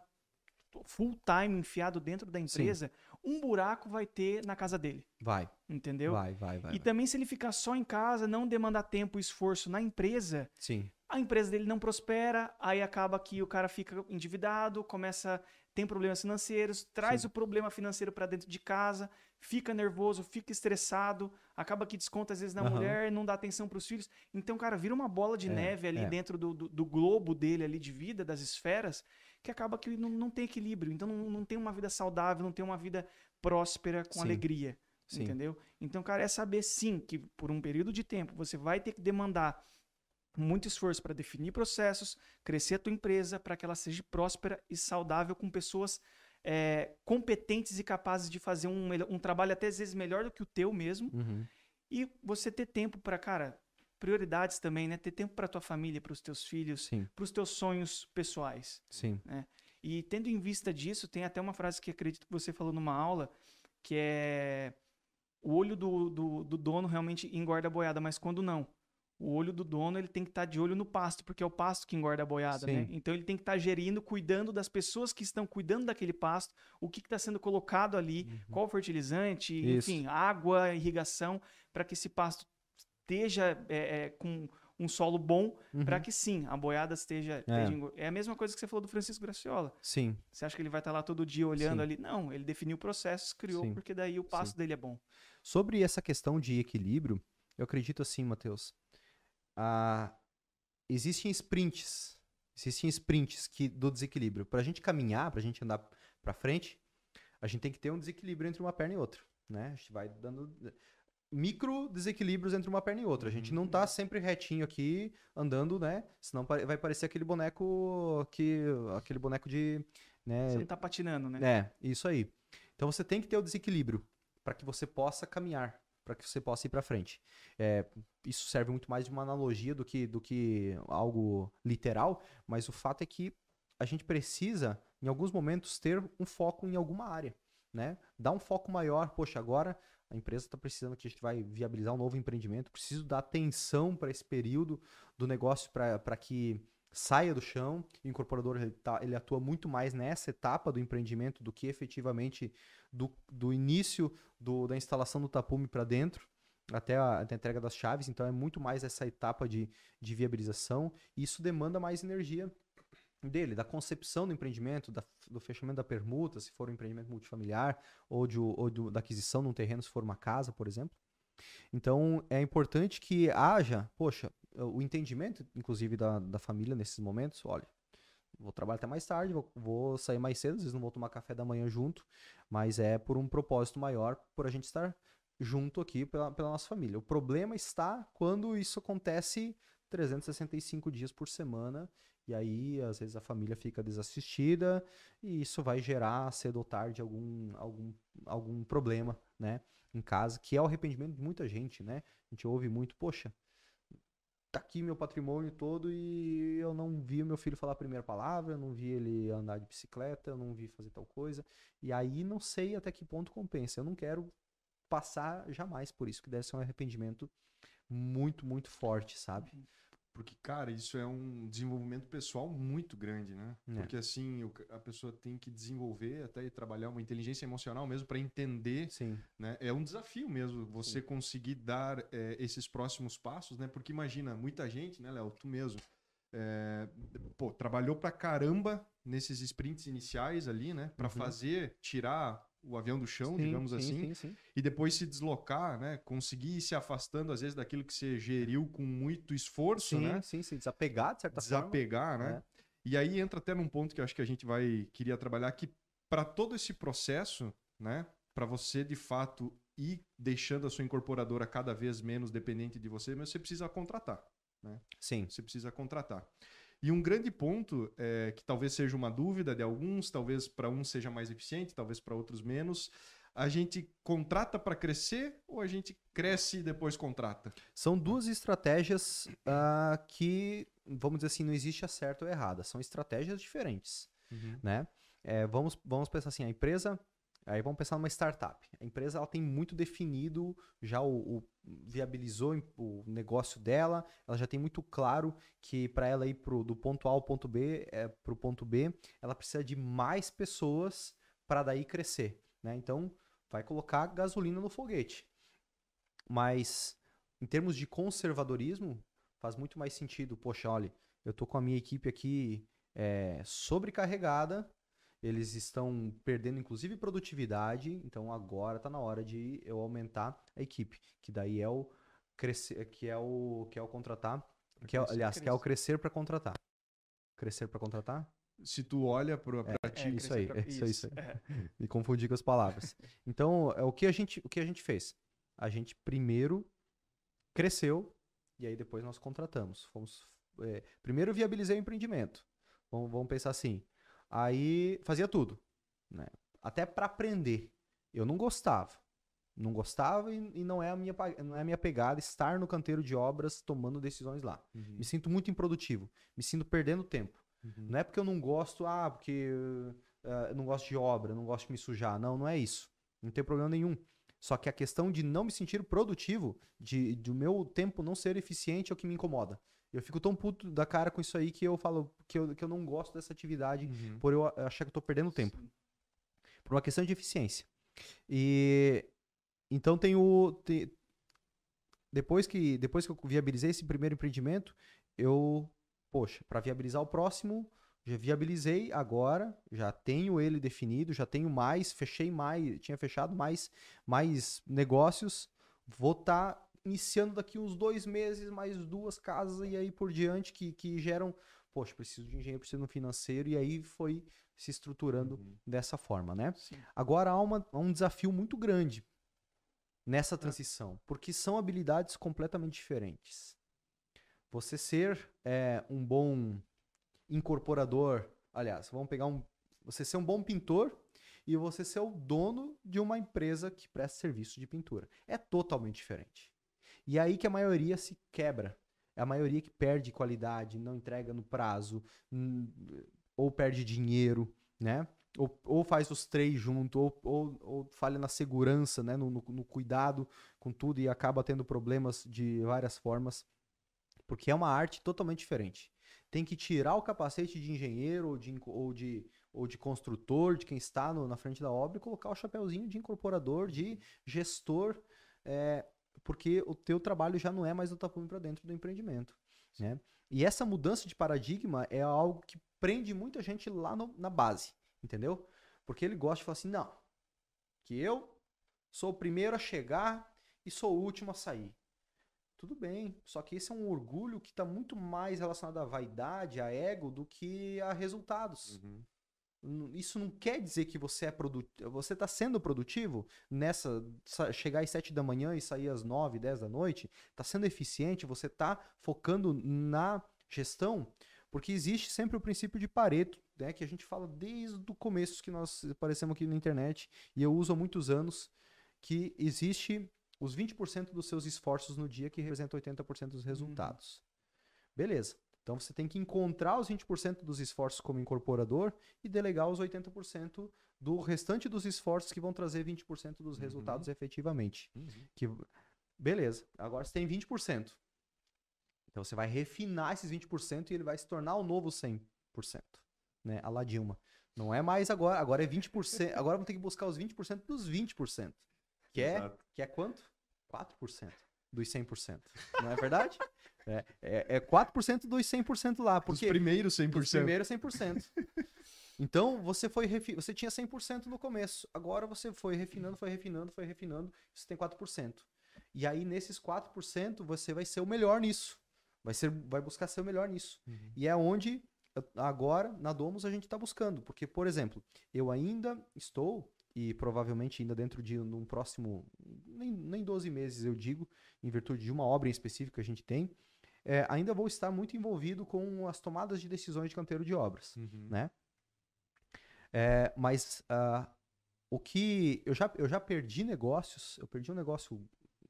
full time enfiado dentro da empresa, um buraco vai ter na casa dele. Vai. Entendeu? Vai, vai, vai. E vai. também se ele ficar só em casa, não demandar tempo e esforço na empresa, Sim a empresa dele não prospera, aí acaba que o cara fica endividado, começa tem problemas financeiros, traz Sim. o problema financeiro para dentro de casa, fica nervoso, fica estressado, acaba que desconta às vezes na uhum. mulher, não dá atenção para os filhos. Então, cara, vira uma bola de é, neve ali é. dentro do, do, do, globo dele ali de vida, das esferas, que acaba que não, não tem equilíbrio. Então, não, não tem uma vida saudável, não tem uma vida próspera, com sim. alegria. Sim. Entendeu? Então, cara, é saber sim que por um período de tempo você vai ter que demandar muito esforço para definir processos, crescer a tua empresa para que ela seja próspera e saudável com pessoas é, competentes e capazes de fazer um, um, trabalho até às vezes melhor do que o teu mesmo. Uhum. E você ter tempo para, cara, prioridades também, né? Ter tempo para tua família, para os teus filhos, para os teus sonhos pessoais. Sim. Né? E tendo em vista disso, tem até uma frase que acredito que você falou numa aula, que é o olho do, do, do dono realmente engorda a boiada, mas quando não? O olho do dono ele tem que estar tá de olho no pasto, porque é o pasto que engorda a boiada, né? Então ele tem que estar tá gerindo, cuidando das pessoas que estão cuidando daquele pasto, o que está sendo colocado ali, uhum. qual fertilizante, Isso. enfim, água, irrigação, para que esse pasto esteja é, é, com um solo bom uhum. para que sim, a boiada esteja, é. é. a mesma coisa que você falou do Francisco Graciola. Sim. Você acha que ele vai estar tá lá todo dia olhando sim. ali? Não, ele definiu o processo, criou, sim. porque daí o passo sim. dele é bom. Sobre essa questão de equilíbrio, eu acredito assim, Matheus. Ah, existem sprints, existem sprints que do desequilíbrio. Para a gente caminhar, para a gente andar para frente, a gente tem que ter um desequilíbrio entre uma perna e outra, né? A gente vai dando micro desequilíbrios entre uma perna e outra. A gente não tá uhum. sempre retinho aqui andando, né? Senão vai parecer aquele boneco que aquele boneco de, né? Você não tá patinando, né? É, isso aí. Então você tem que ter o desequilíbrio para que você possa caminhar, para que você possa ir para frente. É, isso serve muito mais de uma analogia do que do que algo literal, mas o fato é que a gente precisa em alguns momentos ter um foco em alguma área, né? Dar um foco maior, poxa, agora a empresa está precisando que a gente vai viabilizar um novo empreendimento, preciso dar atenção para esse período do negócio para que saia do chão. O incorporador ele, tá, ele, atua muito mais nessa etapa do empreendimento do que efetivamente do, do início do, da instalação do tapume para dentro. Até a, a, entrega das chaves, então é muito mais essa etapa de, de viabilização, e isso demanda mais energia dele, da concepção do empreendimento, da, do fechamento da permuta, se for um empreendimento multifamiliar, ou, de, ou da aquisição de um terreno, se for uma casa, por exemplo. Então, é importante que haja, poxa, o entendimento, inclusive, da, da família nesses momentos. Olha, vou trabalhar até mais tarde, vou, vou sair mais cedo, às vezes não vou tomar café da manhã junto, mas é por um propósito maior, por a gente estar junto aqui pela, pela nossa família. O problema está quando isso acontece 365 dias por semana e aí, às vezes, a família fica desassistida e isso vai gerar, cedo ou tarde, algum, algum, algum problema, né? Em casa, que é o arrependimento de muita gente, né? A gente ouve muito, poxa, tá aqui meu patrimônio todo e eu não vi meu filho falar a primeira palavra, eu não vi ele andar de bicicleta, eu não vi fazer tal coisa. E aí não sei até que ponto compensa. Eu não quero passar jamais por isso, que deve ser um arrependimento muito, muito forte, sabe? Uhum. Porque, cara, isso é um desenvolvimento pessoal muito grande, né? É. Porque, assim, a pessoa tem que desenvolver até trabalhar uma inteligência emocional mesmo para entender. Sim. Né? É um desafio mesmo você Sim. conseguir dar é, esses próximos passos, né? Porque imagina, muita gente, né, Léo? Tu mesmo. É, pô, trabalhou pra caramba nesses sprints iniciais ali, né? Para uhum. fazer, tirar o avião do chão, sim, digamos sim, assim, sim, e depois se deslocar, né? Conseguir ir se afastando, às vezes, daquilo que você geriu com muito esforço, sim, né? Sim, sim, desapegar, de certa desapegar, forma. Desapegar, né? É. E aí entra até num ponto que eu acho que a gente vai queria trabalhar que para todo esse processo, né? Para você, de fato, ir deixando a sua incorporadora cada vez menos dependente de você, mas você precisa contratar, né? Sim. Você precisa contratar. E um grande ponto, é, que talvez seja uma dúvida de alguns, talvez para uns seja mais eficiente, talvez para outros menos, a gente contrata para crescer ou a gente cresce e depois contrata? São duas estratégias uh, que, vamos dizer assim, não existe a certa ou errada. São estratégias diferentes. Uhum. Né? É, vamos, vamos pensar assim, a empresa Aí vamos pensar numa startup. A empresa ela tem muito definido, já o, o viabilizou o negócio dela, ela já tem muito claro que para ela ir pro, do ponto A ao ponto B, é, para o ponto B, ela precisa de mais pessoas para daí crescer. Né? Então, vai colocar gasolina no foguete. Mas, em termos de conservadorismo, faz muito mais sentido. Poxa, olha, eu tô com a minha equipe aqui é, sobrecarregada, eles estão perdendo inclusive produtividade, então agora está na hora de eu aumentar a equipe, que daí é o crescer, que é o que é o contratar, que é, aliás, que é o crescer para contratar. Crescer para contratar? Se tu olha para é, é, isso aí, pra... é isso, isso aí. É. Me confundi com as palavras. Então, é o que a gente, o que a gente fez? A gente primeiro cresceu e aí depois nós contratamos. Fomos é, primeiro viabilizei o empreendimento. Vamos, vamos pensar assim, Aí fazia tudo, né? Até para aprender. Eu não gostava. Não gostava e, e, não, é a minha, não é a minha pegada estar no canteiro de obras tomando decisões lá. Uhum. Me sinto muito improdutivo. Me sinto perdendo tempo. Uhum. Não é porque eu não gosto, ah, porque uh, eu não gosto de obra, não gosto de me sujar. Não, não é isso. Não tem problema nenhum. Só que a questão de não me sentir produtivo, de, de o meu tempo não ser eficiente é o que me incomoda. Eu fico tão puto da cara com isso aí que eu falo que eu, que eu não gosto dessa atividade Uhum. por eu achar que eu tô perdendo tempo. Por uma questão de eficiência. E então tem o. te- depois, que, depois que eu viabilizei esse primeiro empreendimento, eu. Poxa, para viabilizar o próximo, já viabilizei agora, já tenho ele definido, já tenho mais, fechei mais, tinha fechado mais, mais negócios. Vou estar iniciando daqui uns dois meses mais duas casas e aí por diante que, que geram. Poxa, preciso de engenheiro, preciso de um financeiro, e aí foi se estruturando Uhum. dessa forma, né? Sim. Agora há, uma- há um desafio muito grande nessa transição, porque são habilidades completamente diferentes. Você ser é, um bom incorporador, aliás, vamos pegar um, você ser um bom pintor e você ser o dono de uma empresa que presta serviço de pintura. É totalmente diferente. E é aí que a maioria se quebra. É a maioria que perde qualidade, não entrega no prazo, ou perde dinheiro, né? Ou, ou faz os três junto, ou, ou, ou falha na segurança, né? No, no, no cuidado com tudo e acaba tendo problemas de várias formas. Porque é uma arte totalmente diferente. Tem que tirar o capacete de engenheiro ou de, ou de, ou de construtor, de quem está no- na frente da obra, e colocar o chapéuzinho de incorporador, de gestor, é, porque o teu trabalho já não é mais do tapume para dentro do empreendimento. Né? E essa mudança de paradigma é algo que prende muita gente lá no- na base, entendeu? Porque ele gosta de falar assim, não, que eu sou o primeiro a chegar e sou o último a sair. Tudo bem, só que esse é um orgulho que está muito mais relacionado à vaidade, a ego, do que a resultados. Uhum. Isso não quer dizer que você é produtivo. Você está sendo produtivo nessa. sa- chegar às 7 da manhã e sair às 9, 10 da noite? Está sendo eficiente? Você está focando na gestão? Porque existe sempre o princípio de Pareto, né, que a gente fala desde o começo que nós aparecemos aqui na internet, e eu uso há muitos anos, que existe os 20% dos seus esforços no dia que representam 80% dos resultados. Beleza. Então você tem que encontrar os 20% dos esforços como incorporador e delegar os 80% do restante dos esforços que vão trazer 20% dos Uhum. resultados efetivamente. Uhum. Que, beleza, agora você tem 20%. Então você vai refinar esses 20% e ele vai se tornar o novo 100%. Né? A lá Dilma. Não é mais agora, agora é 20%. Agora vamos ter que buscar os 20% dos 20%. Que é, Exato. que é quanto? 4% dos 100%. Não é verdade? é, é, é 4% dos 100% lá. Os Porque primeiros 100%. os primeiros 100%. Então, você foi refi... você tinha 100% no começo. Agora você foi refinando, foi refinando, foi refinando, você tem 4%. E aí nesses 4% você vai ser o melhor nisso. Vai ser vai buscar ser o melhor nisso. Uhum. E é onde agora na Domus a gente está buscando, porque por exemplo, eu ainda estou e provavelmente ainda dentro de um próximo nem, nem 12 meses eu digo, em virtude de uma obra em específico que a gente tem, é, ainda vou estar muito envolvido com as tomadas de decisões de canteiro de obras. Uhum. Né? É, mas ah, o que eu já, eu já perdi negócios, eu perdi um negócio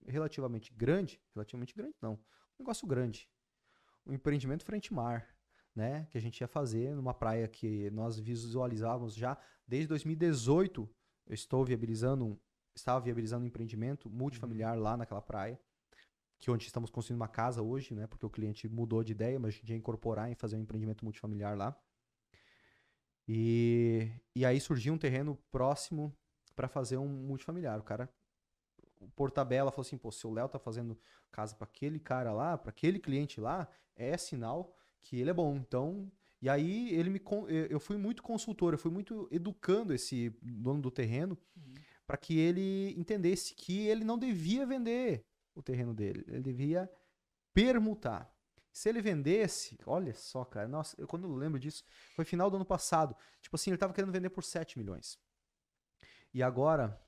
relativamente grande, relativamente grande não, um negócio grande, um empreendimento frente mar, né, que a gente ia fazer numa praia que nós visualizávamos já desde 2018. Eu estou viabilizando, estava viabilizando um empreendimento multifamiliar lá naquela praia, que onde estamos construindo uma casa hoje, né, porque o cliente mudou de ideia, mas a gente ia incorporar e fazer um empreendimento multifamiliar lá. E, e aí surgiu um terreno próximo para fazer um multifamiliar. O cara, por tabela, falou assim: pô, se o Léo tá fazendo casa para aquele cara lá, para aquele cliente lá, é sinal que ele é bom. Então, e aí ele me eu fui muito consultor, eu fui muito educando esse dono do terreno Uhum. para que ele entendesse que ele não devia vender o terreno dele, ele devia permutar. Se ele vendesse, olha só, cara, nossa, eu, quando eu lembro disso, foi final do ano passado. Tipo assim, ele tava querendo vender por 7 milhões. E agora,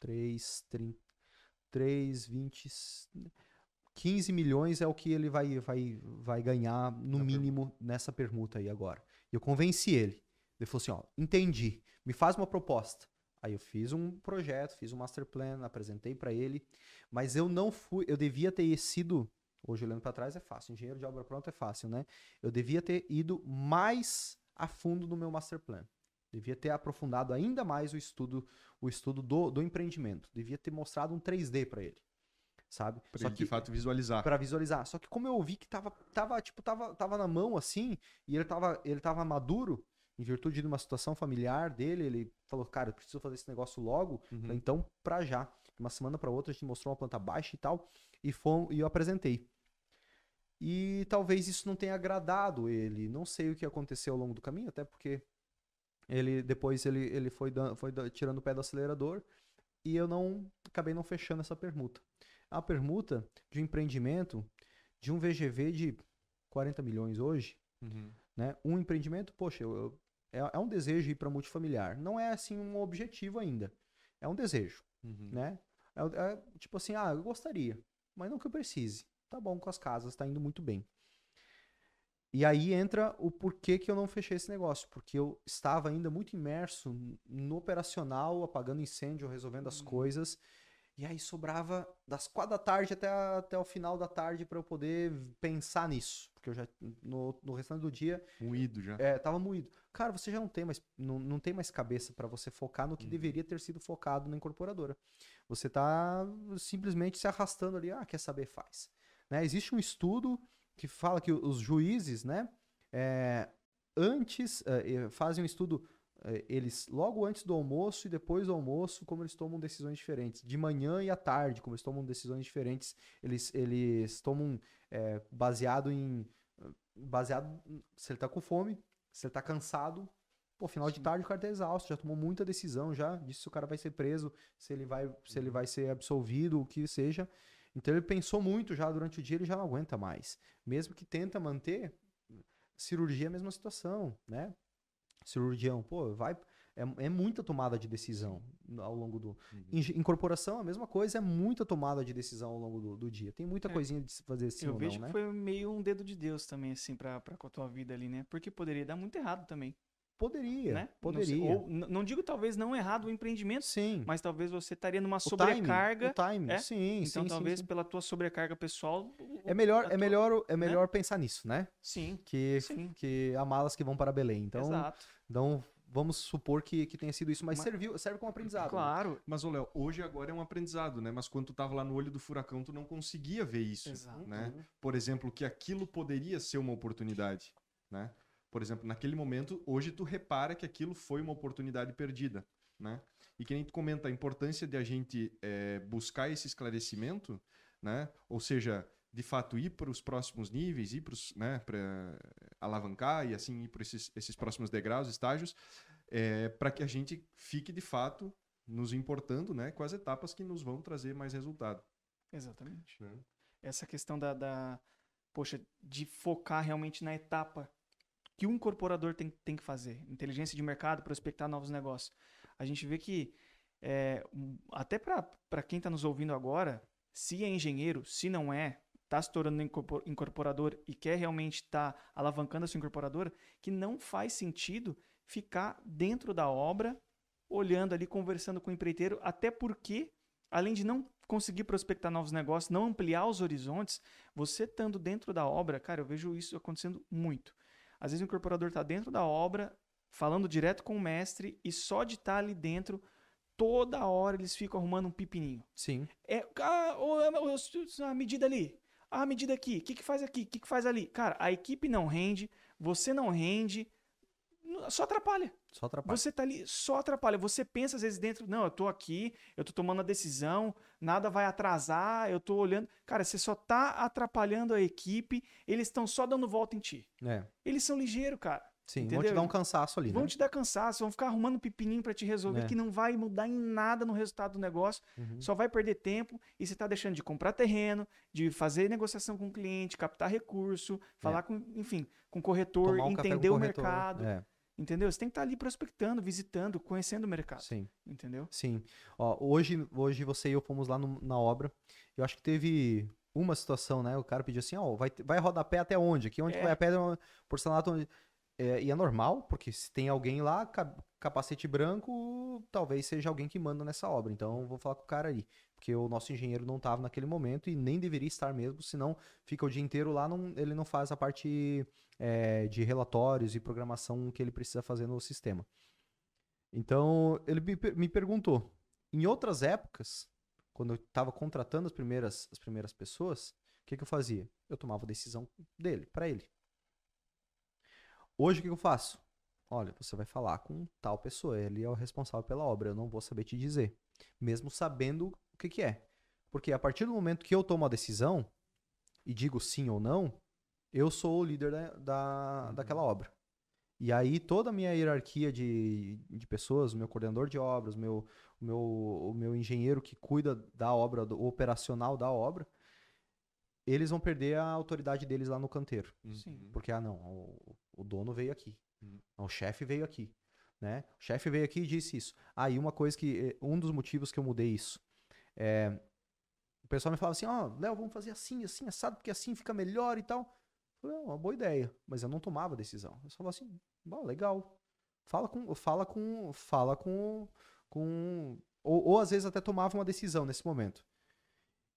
3, 30, 3, 20, 15 milhões é o que ele vai, vai, vai ganhar, no Na mínimo, nessa permuta aí agora. E eu convenci ele. Ele falou assim: ó, entendi, me faz uma proposta. Aí eu fiz um projeto, fiz um master plan, apresentei para ele, mas eu não fui, eu devia ter sido, hoje olhando para trás é fácil, engenheiro de obra pronta é fácil, né? Eu devia ter ido mais a fundo no meu master plan. Devia ter aprofundado ainda mais o estudo, o estudo do, do empreendimento. Devia ter mostrado um 3D para ele. Sabe? Pra Só ele, que de fato, visualizar. para visualizar. Só que como eu vi que tava, tava, tipo, tava, tava na mão assim, e ele tava, ele tava maduro, em virtude de uma situação familiar dele, ele falou, cara, eu preciso fazer esse negócio logo, Uhum. Então pra já. Uma semana pra outra a gente mostrou uma planta baixa e tal, e, fom- e eu apresentei. E talvez isso não tenha agradado ele, não sei o que aconteceu ao longo do caminho, até porque ele depois ele, ele foi, dan- foi tirando o pé do acelerador e eu não acabei não fechando essa permuta. A permuta de um empreendimento de um VGV de 40 milhões hoje, Uhum. né? Um empreendimento, poxa, eu, eu- é, é um desejo ir para multifamiliar. Não é assim um objetivo ainda. É um desejo, Uhum. né? É, é tipo assim, ah, eu gostaria, mas não que eu precise. Tá bom com as casas, tá indo muito bem. E aí entra o porquê que eu não fechei esse negócio, porque eu estava ainda muito imerso no operacional, apagando incêndio, resolvendo as coisas, e aí sobrava das quatro da tarde até, a- até o final da tarde para eu poder pensar nisso, porque eu já no, no restante do dia Moído já. é, tava moído. Cara, você já não tem mais, não, não tem mais cabeça para você focar no que Uhum. deveria ter sido focado na incorporadora. Você tá simplesmente se arrastando ali, ah, quer saber, faz. Né? Existe um estudo que fala que os juízes, né, é, antes, é, fazem um estudo, é, eles logo antes do almoço e depois do almoço, como eles tomam decisões diferentes. De manhã e à tarde, como eles tomam decisões diferentes, eles, eles tomam é, baseado em. Baseado se ele tá com fome, se ele tá cansado. Pô, final de Sim. tarde o cara tá exausto, já tomou muita decisão já, disse se o cara vai ser preso, se ele vai, se ele vai ser absolvido, o que seja. Então ele pensou muito já durante o dia, ele já não aguenta mais. Mesmo que tenta manter, cirurgia é a mesma situação, né? Cirurgião, pô, vai. É, é muita tomada de decisão ao longo do. Uhum. Incorporação, a mesma coisa, é muita tomada de decisão ao longo do, do dia. Tem muita É. coisinha de se fazer sim eu vejo não, né? que foi meio um dedo de Deus também, assim, pra, pra com a tua vida ali, né? Porque poderia dar muito errado também, Poderia, né? Não sei, poderia. ou, não digo talvez não errado o empreendimento, Sim. mas talvez você estaria numa O sobrecarga. Timing, o timing, é? sim, então sim, talvez sim, sim. pela tua sobrecarga pessoal. É melhor, é tua- melhor, é melhor pensar nisso, né? Sim, Que, sim. que há malas que vão para Belém. Então, Exato. então vamos supor que, que tenha sido isso, mas, Mas- serviu, serve como aprendizado. né? Claro. Mas, ô Léo, hoje agora é um aprendizado, né? Mas quando tu tava lá no olho do furacão, tu não conseguia ver isso, Exato. né? Por exemplo, que aquilo poderia ser uma oportunidade, né? Por exemplo, naquele momento, hoje tu repara que aquilo foi uma oportunidade perdida, né? E que nem tu comenta a importância de a gente eh, buscar esse esclarecimento, né? Ou seja, de fato ir para os próximos níveis, ir para né, para alavancar e assim ir para esses, esses próximos degraus, estágios, para que a gente fique de fato nos importando, né, com as etapas que nos vão trazer mais resultado. Exatamente. Né? Essa questão da, da, poxa, de focar realmente na etapa que um incorporador tem, tem que fazer. Inteligência de mercado, prospectar novos negócios. A gente vê que, é, até para quem está nos ouvindo agora, se é engenheiro, se não é, está se tornando incorpor- incorporador e quer realmente estar alavancando a sua incorporadora, que não faz sentido ficar dentro da obra, olhando ali, conversando com o empreiteiro, até porque, além de não conseguir prospectar novos negócios, não ampliar os horizontes, você estando dentro da obra, cara, eu vejo isso acontecendo muito. Às vezes o incorporador está dentro da obra, falando direto com o mestre, e só de estar ali dentro, toda hora eles ficam arrumando um pepininho. Sim. É, ah, ô, s- a medida ali, ah, medida aqui, o que, que faz aqui, o que, que faz ali? Cara, a equipe não rende, você não rende, só atrapalha. Só atrapalha. Você tá ali, só atrapalha. Você pensa às vezes dentro, não, eu tô aqui, eu tô tomando a decisão, nada vai atrasar, eu tô olhando. Cara, você só tá atrapalhando a equipe, eles estão só dando volta em ti. É. Eles são ligeiros, cara. Sim, vão te Entendeu? dar um cansaço ali, Vão né? te dar cansaço, vão ficar arrumando um pepininho pra te resolver, É. que não vai mudar em nada no resultado do negócio, Uhum. só vai perder tempo e você tá deixando de comprar terreno, de fazer negociação com o cliente, captar recurso, falar com, enfim, com o corretor, É. Tomar um entender o corretor. mercado. É, Entendeu? Você tem que estar ali prospectando, visitando, conhecendo o mercado. sim. Entendeu? Sim. Ó, hoje, hoje você e eu fomos lá no- na obra. Eu acho que teve uma situação, né? O cara pediu assim, ó, vai, vai rodapé até onde? Aqui onde É. vai a pedra, porcelanato onde... É, e é normal, porque se tem alguém lá, ca- capacete branco, talvez seja alguém que manda nessa obra. Então, vou falar com o cara ali. Porque o nosso engenheiro não estava naquele momento e nem deveria estar mesmo, senão fica o dia inteiro lá, não, ele não faz a parte é, de relatórios e programação que ele precisa fazer no sistema. Então, ele me, me perguntou. Em outras épocas, quando eu estava contratando as primeiras, as primeiras pessoas, o que, que eu fazia? Eu tomava a decisão dele, para ele. Hoje, o que, eu faço? Olha, você vai falar com tal pessoa, ele é o responsável pela obra, eu não vou saber te dizer. Mesmo sabendo o que, que é. Porque a partir do momento que eu tomo a decisão e digo sim ou não, eu sou o líder da, da, daquela obra. E aí toda a minha hierarquia de, de pessoas, o meu coordenador de obras, o meu, o meu, o meu engenheiro que cuida da obra, do operacional da obra, eles vão perder a autoridade deles lá no canteiro. Sim. Uhum. Porque, ah, não, o, o dono veio aqui. Não, O chefe veio aqui. Né? O chefe veio aqui e disse isso. Ah, e uma coisa que. eh, Um dos motivos que eu mudei isso. É, o pessoal me falava assim: Ó, Léo, vamos fazer assim, assim, assado, porque assim fica melhor e tal. Eu falei, "É uma boa ideia. Mas eu não tomava decisão. Eu só falava assim: Bom, legal. Fala com. Fala com. Fala com. com ou, ou às vezes até tomava uma decisão nesse momento.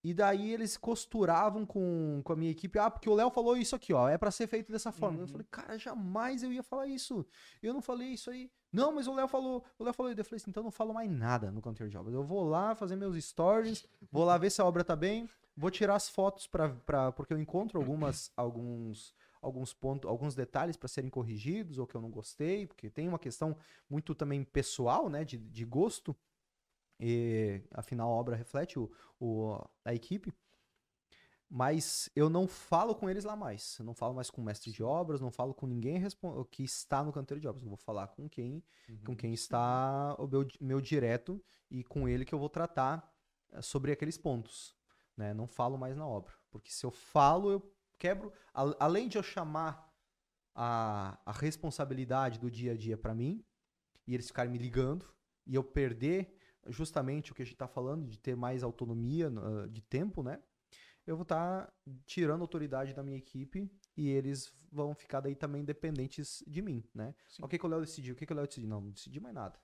E daí eles costuravam com, com a minha equipe. Ah, porque o Léo falou isso aqui, ó. É pra ser feito dessa forma. Eu Uhum. falei, cara, jamais eu ia falar isso. Eu não falei isso aí. Não, mas o Léo falou. O Léo falou. Eu falei assim, então eu não falo mais nada no canteiro de obras. Eu vou lá fazer meus stories, vou lá ver se a obra tá bem, vou tirar as fotos pra, porque eu encontro algumas, alguns, alguns pontos, alguns detalhes para serem corrigidos ou que eu não gostei, porque tem uma questão muito também pessoal, né, de, de gosto. E afinal a obra reflete o, o- a equipe. Mas eu não falo com eles lá mais. Eu não falo mais com o mestre de obras, não falo com ninguém que está no canteiro de obras. Eu vou falar com quem, com quem está o meu, meu direto e com ele que eu vou tratar eh, sobre aqueles pontos. Né? Não falo mais na obra. Porque se eu falo, eu quebro. a- além de eu chamar a, a responsabilidade do dia a dia para mim, e eles ficarem me ligando, e eu perder justamente o que a gente está falando, de ter mais autonomia ah, de tempo, né? Eu vou estar tirando a autoridade da minha equipe e eles vão ficar daí também dependentes de mim, né? Sim. O que, que o Léo decidiu? O que, que o Léo decidiu? Não, não decidi mais nada.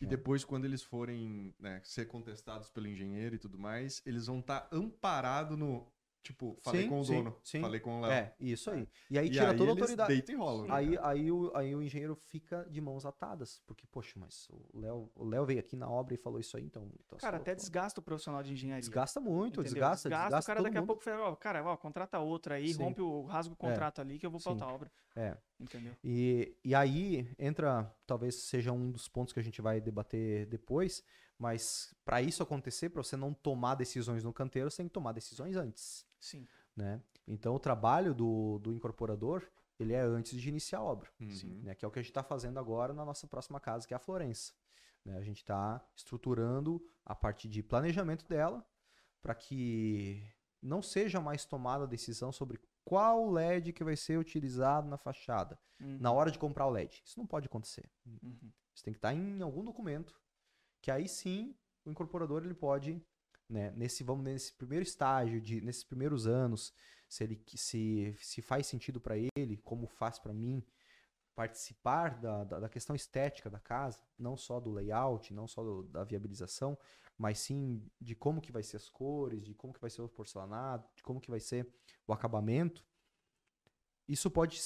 E depois, quando eles forem né, ser contestados pelo engenheiro e tudo mais, eles vão estar amparados no. Tipo, falei Sim, com o sim, dono, sim. falei com o Léo. É, isso aí. E aí E tira aí toda a autoridade. deitam e rolam. né, Aí, cara? aí, o, aí o engenheiro fica de mãos atadas. Porque, poxa, mas o Léo, o Léo veio aqui na obra e falou isso aí, então. então Cara, até desgasta o profissional de engenharia. desgasta muito, entendeu? desgasta, desgasta, o cara todo daqui a mundo. pouco fala, ó, cara, ó, contrata outra aí, Sim. rompe o, rasga o contrato ali que eu vou pra Sim. outra obra. É. Entendeu? E, e aí entra, talvez seja um dos pontos que a gente vai debater depois, mas para isso acontecer, para você não tomar decisões no canteiro, você tem que tomar decisões antes, Sim. né? Então o trabalho do, do incorporador, ele é antes de iniciar a obra, Uhum. né? Que é o que a gente está fazendo agora na nossa próxima casa, que é a Florença. né? A gente está estruturando a parte de planejamento dela para que não seja mais tomada a decisão sobre qual LED que vai ser utilizado na fachada Uhum. na hora de comprar o LED. Isso não pode acontecer. Uhum. Isso tem que estar em algum documento, que aí sim o incorporador ele pode, né, nesse vamos nesse primeiro estágio de nesses primeiros anos, se ele se se faz sentido para ele, como faz para mim participar da, da, da questão estética da casa, não só do layout, não só do- da viabilização, mas sim de como que vai ser as cores, de como que vai ser o porcelanato, de como que vai ser o acabamento. Isso pode,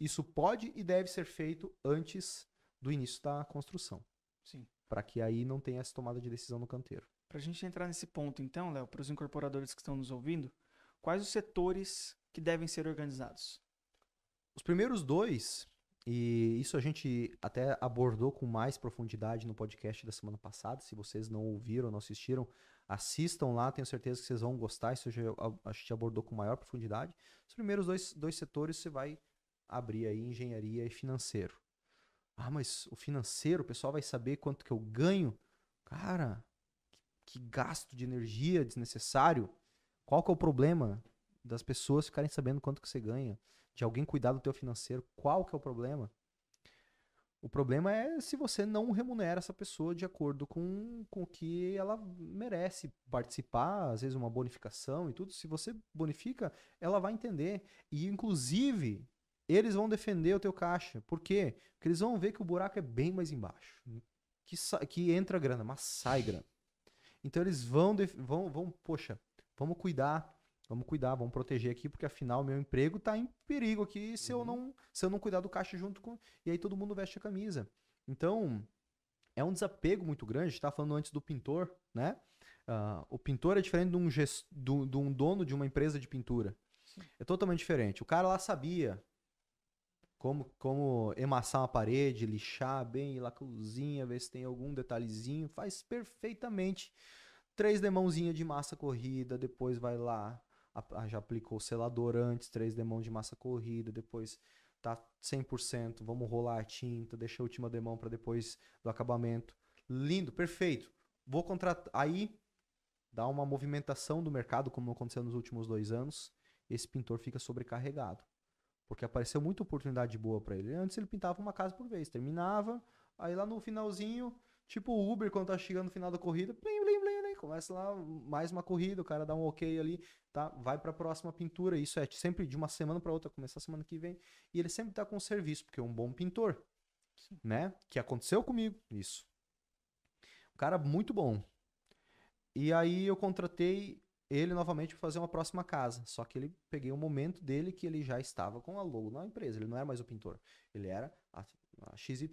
isso pode e deve ser feito antes do início da construção, Sim. Para que aí não tenha essa tomada de decisão no canteiro. Pra gente entrar nesse ponto, então, Léo, para os incorporadores que estão nos ouvindo, quais os setores que devem ser organizados? Os primeiros dois, e isso a gente até abordou com mais profundidade no podcast da semana passada. Se vocês não ouviram, não assistiram, assistam lá, tenho certeza que vocês vão gostar. Isso a, a gente abordou com maior profundidade. Os primeiros dois, dois setores você vai abrir aí engenharia e financeiro. Ah, mas o financeiro, o pessoal vai saber quanto que eu ganho? Cara, que, que gasto de energia desnecessário. Qual que é o problema das pessoas ficarem sabendo quanto que você ganha? de alguém cuidar do teu financeiro, qual que é o problema? O problema é se você não remunera essa pessoa de acordo com, com o que ela merece participar, às vezes uma bonificação e tudo. Se você bonifica, ela vai entender. E, inclusive, eles vão defender o teu caixa. Por quê? Porque eles vão ver que o buraco é bem mais embaixo. Que, que entra grana, mas sai grana. Então eles vão, vão, vão, poxa, vamos cuidar Vamos cuidar, vamos proteger aqui, porque afinal meu emprego está em perigo aqui se eu Uhum. não se eu não cuidar do caixa junto com. E aí todo mundo veste a camisa. Então, é um desapego muito grande. A gente estava falando antes do pintor, né? Uh, o pintor é diferente de um, gest... de um dono de uma empresa de pintura. Sim. É totalmente diferente. O cara lá sabia como, como emassar uma parede, lixar bem, ir lá cozinha, ver se tem algum detalhezinho. Faz perfeitamente. Três demãozinha de massa corrida, depois vai lá, já aplicou o selador antes, três demãos de massa corrida, depois tá 100%, vamos rolar a tinta, deixa a última demão para depois do acabamento. Lindo, perfeito. Vou contratar. Aí dá uma movimentação do mercado, como aconteceu nos últimos dois anos. Esse pintor fica sobrecarregado. Porque apareceu muita oportunidade boa para ele. Antes ele pintava uma casa por vez, terminava, aí lá no finalzinho, tipo o Uber, quando tá chegando no final da corrida, blim, blim, blim, blim, começa lá mais uma corrida, o cara dá um ok ali, tá? Vai para a próxima pintura. Isso é sempre de uma semana para outra, começar a semana que vem. E ele sempre tá com serviço, porque é um bom pintor, Sim. né? Que aconteceu comigo, isso. Um cara muito bom. E aí eu contratei ele novamente fazer uma próxima casa. Só que ele peguei um momento dele que ele já estava com a logo na empresa. Ele não era mais o pintor. Ele era a, a XYZ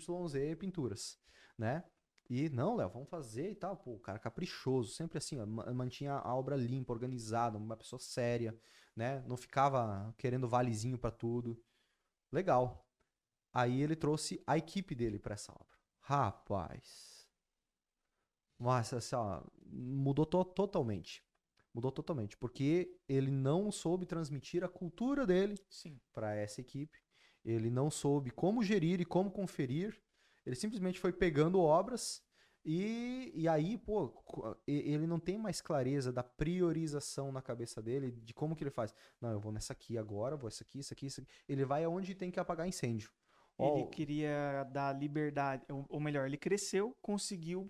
Pinturas, né? E não, Léo, vamos fazer e tal. Pô, o cara caprichoso, sempre assim, ó, mantinha a obra limpa, organizada, uma pessoa séria, né? Não ficava querendo valezinho para tudo. Legal. Aí ele trouxe a equipe dele para essa obra. Rapaz. Mas assim, ó, mudou to totalmente. Mudou totalmente, porque ele não soube transmitir a cultura dele para essa equipe. Ele não soube como gerir e como conferir. Ele simplesmente foi pegando obras e, e aí, pô, ele não tem mais clareza da priorização na cabeça dele, de como que ele faz. Não, eu vou nessa aqui agora, vou essa aqui, isso aqui, isso aqui. Ele vai aonde tem que apagar incêndio. Ele oh. queria dar liberdade, ou melhor, ele cresceu, conseguiu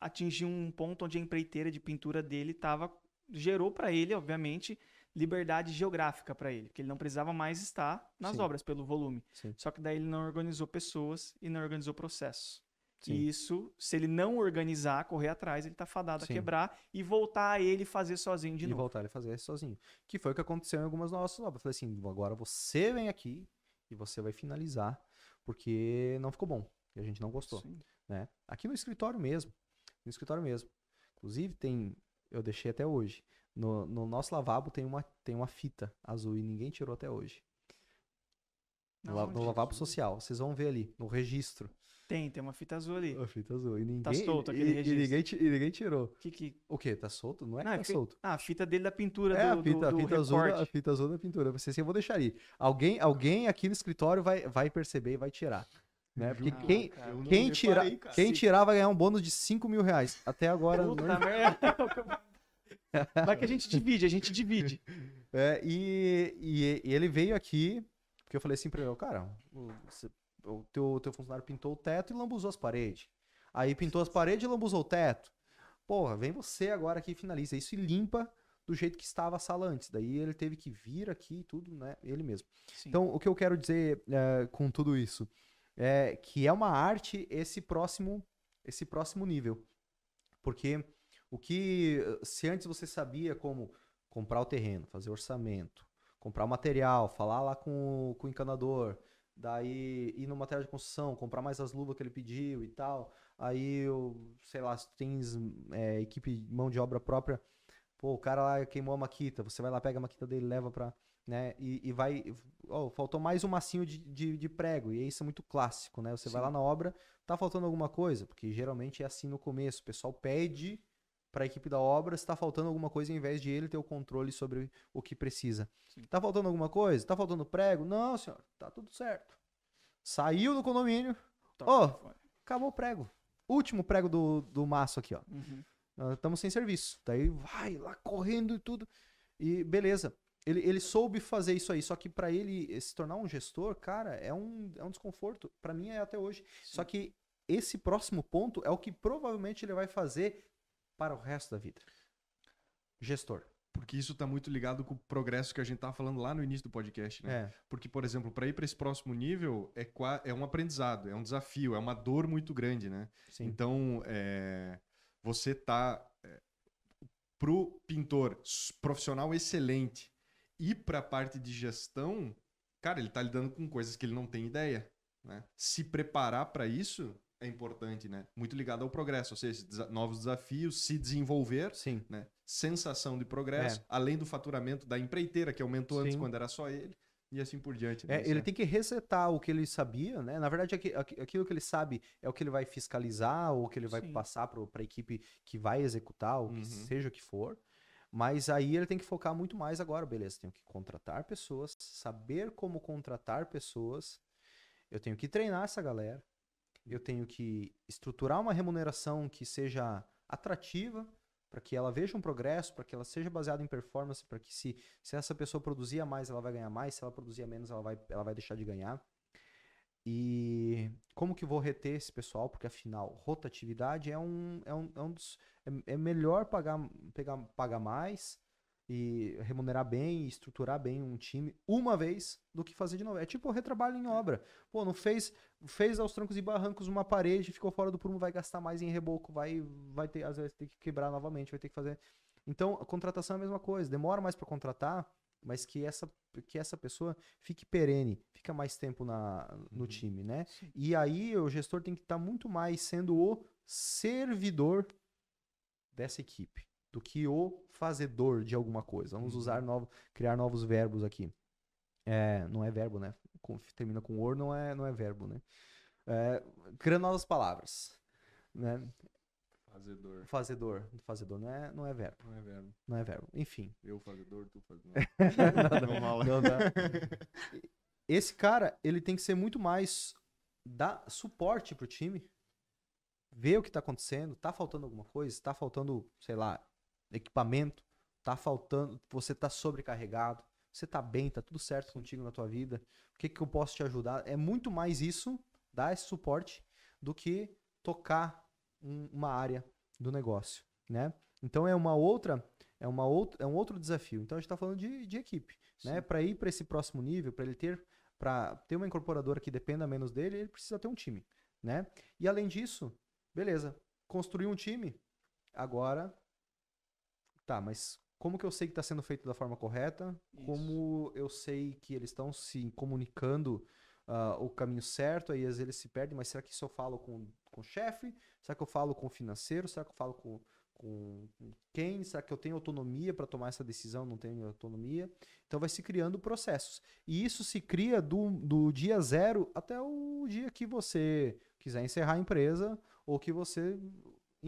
atingir um ponto onde a empreiteira de pintura dele tava gerou para ele, obviamente, liberdade geográfica para ele, que ele não precisava mais estar nas Sim. obras pelo volume. Sim. Só que daí ele não organizou pessoas e não organizou processos. Sim. E isso, se ele não organizar, correr atrás, ele tá fadado a quebrar e voltar a ele fazer sozinho de e novo. E voltar ele fazer sozinho. Que foi o que aconteceu em algumas nossas obras. Eu falei assim, agora você vem aqui e você vai finalizar, porque não ficou bom. E a gente não gostou. Né? Aqui no escritório mesmo. No escritório mesmo. Inclusive, tem eu deixei até hoje. No, no nosso lavabo tem uma, tem uma fita azul e ninguém tirou até hoje. No, no lavabo social. Vocês vão ver ali, no registro. Tem, tem uma fita azul ali. Uma fita azul. E ninguém, tá solto aquele e, registro. E ninguém, e ninguém tirou. Que, que... O quê? Tá solto? Não é não, que tá solto. Ah, a fita dele da pintura é, do, a fita, do, a fita azul, A fita azul da pintura. Eu vou deixar ali. Alguém, alguém aqui no escritório vai, vai perceber e vai tirar. Né? Porque ah, quem, quem, tira, quem tirar vai ganhar um bônus de 5 mil reais. Até agora. Puta não... merda. Vai que a gente divide, a gente divide. É, e, e, e, ele veio aqui, porque eu falei assim pra ele, cara, o, o teu, teu funcionário pintou o teto e lambuzou as paredes. Aí pintou as paredes e lambuzou o teto. Porra, vem você agora aqui e finaliza isso e limpa do jeito que estava a sala antes. Daí ele teve que vir aqui e tudo, né? Ele mesmo. Sim. Então, o que eu quero dizer é, com tudo isso é que é uma arte esse próximo, esse próximo nível. Porque o que, se antes você sabia como comprar o terreno, fazer orçamento, comprar o material, falar lá com, com o encanador, daí ir no material de construção, comprar mais as luvas que ele pediu e tal. Aí, sei lá, se tens é, equipe mão de obra própria, pô, o cara lá queimou a maquita, você vai lá, pega a maquita dele, leva pra. Né, e, e vai. Oh, faltou mais um massinho de, de, de, prego, e isso é muito clássico, né? Você Sim. vai lá na obra, tá faltando alguma coisa, porque geralmente é assim no começo, o pessoal pede para a equipe da obra está faltando alguma coisa em vez de ele ter o controle sobre o que precisa. Está faltando alguma coisa? Está faltando prego? Não, senhor, tá tudo certo. Saiu do condomínio. Ó, oh, acabou o prego. Último prego do, do maço aqui, ó. Uhum. Estamos sem serviço. Daí vai lá correndo e tudo. E beleza. Ele, ele soube fazer isso aí, só que para ele se tornar um gestor, cara, é um, é um desconforto. Para mim é até hoje. Sim. Só que esse próximo ponto é o que provavelmente ele vai fazer para o resto da vida. Gestor. Porque isso está muito ligado com o progresso que a gente estava falando lá no início do podcast, né? É. Porque, por exemplo, para ir para esse próximo nível é, é um aprendizado, é um desafio, é uma dor muito grande, né? Sim. Então, é, você tá é, pro pintor profissional excelente e para a parte de gestão, cara, ele está lidando com coisas que ele não tem ideia, né? Se preparar para isso é importante, né? Muito ligado ao progresso, ou seja, desa novos desafios, se desenvolver, Sim. né? Sensação de progresso, além do faturamento da empreiteira, que aumentou antes É. Sim. quando era só ele, e assim por diante. É, né? Isso ele tem que resetar o que ele sabia, né? Na verdade, aqui- aqui- aquilo que ele sabe é o que ele vai fiscalizar ou que ele vai Sim. passar para a equipe que vai executar, ou que Uhum. seja o que for. Mas aí ele tem que focar muito mais agora, beleza? Tenho que contratar pessoas, saber como contratar pessoas. Eu tenho que treinar essa galera. Eu tenho que estruturar uma remuneração que seja atrativa para que ela veja um progresso, para que ela seja baseada em performance, para que se, se essa pessoa produzir a mais, ela vai ganhar mais, se ela produzir a menos, ela vai, ela vai deixar de ganhar. E como que vou reter esse pessoal? Porque afinal, rotatividade é um, é um, é um dos. É, é melhor pagar, pegar, pagar mais e remunerar bem e estruturar bem um time uma vez do que fazer de novo. É tipo retrabalho em obra. Pô, não fez, fez aos trancos e barrancos uma parede, ficou fora do prumo, vai gastar mais em reboco, vai, vai ter, às vezes, ter que quebrar novamente, vai ter que fazer. Então, a contratação é a mesma coisa. Demora mais para contratar, mas que essa, que essa pessoa fique perene, fica mais tempo na, no Uhum. time, né? E aí o gestor tem que estar muito mais sendo o servidor dessa equipe do que o fazedor de alguma coisa. Vamos Uhum. usar novo, criar novos verbos aqui. É, não é verbo, né? Termina com or, não é, não é verbo, né? É, criando novas palavras, né? Fazedor. Fazedor, fazedor não é, não é verbo, Não é verbo. não é verbo. Enfim, Eu fazedor, tu fazedor. não, rola. não dá. Esse cara, ele tem que ser muito mais dar suporte pro time, ver o que tá acontecendo, tá faltando alguma coisa, tá faltando, sei lá, equipamento, tá faltando, você tá sobrecarregado, você tá bem, tá tudo certo contigo na tua vida, o que que eu posso te ajudar? É muito mais isso, dar esse suporte, do que tocar um- uma área do negócio, né? Então é uma outra, é uma outra, é um outro desafio. Então a gente tá falando de, de equipe, né? Para ir para esse próximo nível, para ele ter, para ter uma incorporadora que dependa menos dele, ele precisa ter um time, né? E além disso, beleza, construir um time, agora, tá, mas como que eu sei que está sendo feito da forma correta? Como eu sei que eles estão se comunicando ah, o caminho certo? Aí às vezes eles se perdem, mas será que isso eu falo com, com o chefe? Será que eu falo com o financeiro? Será que eu falo com, com quem? Será que eu tenho autonomia para tomar essa decisão? Não tenho autonomia? Então vai se criando processos. E isso se cria do, do dia zero até o dia que você quiser encerrar a empresa ou que você,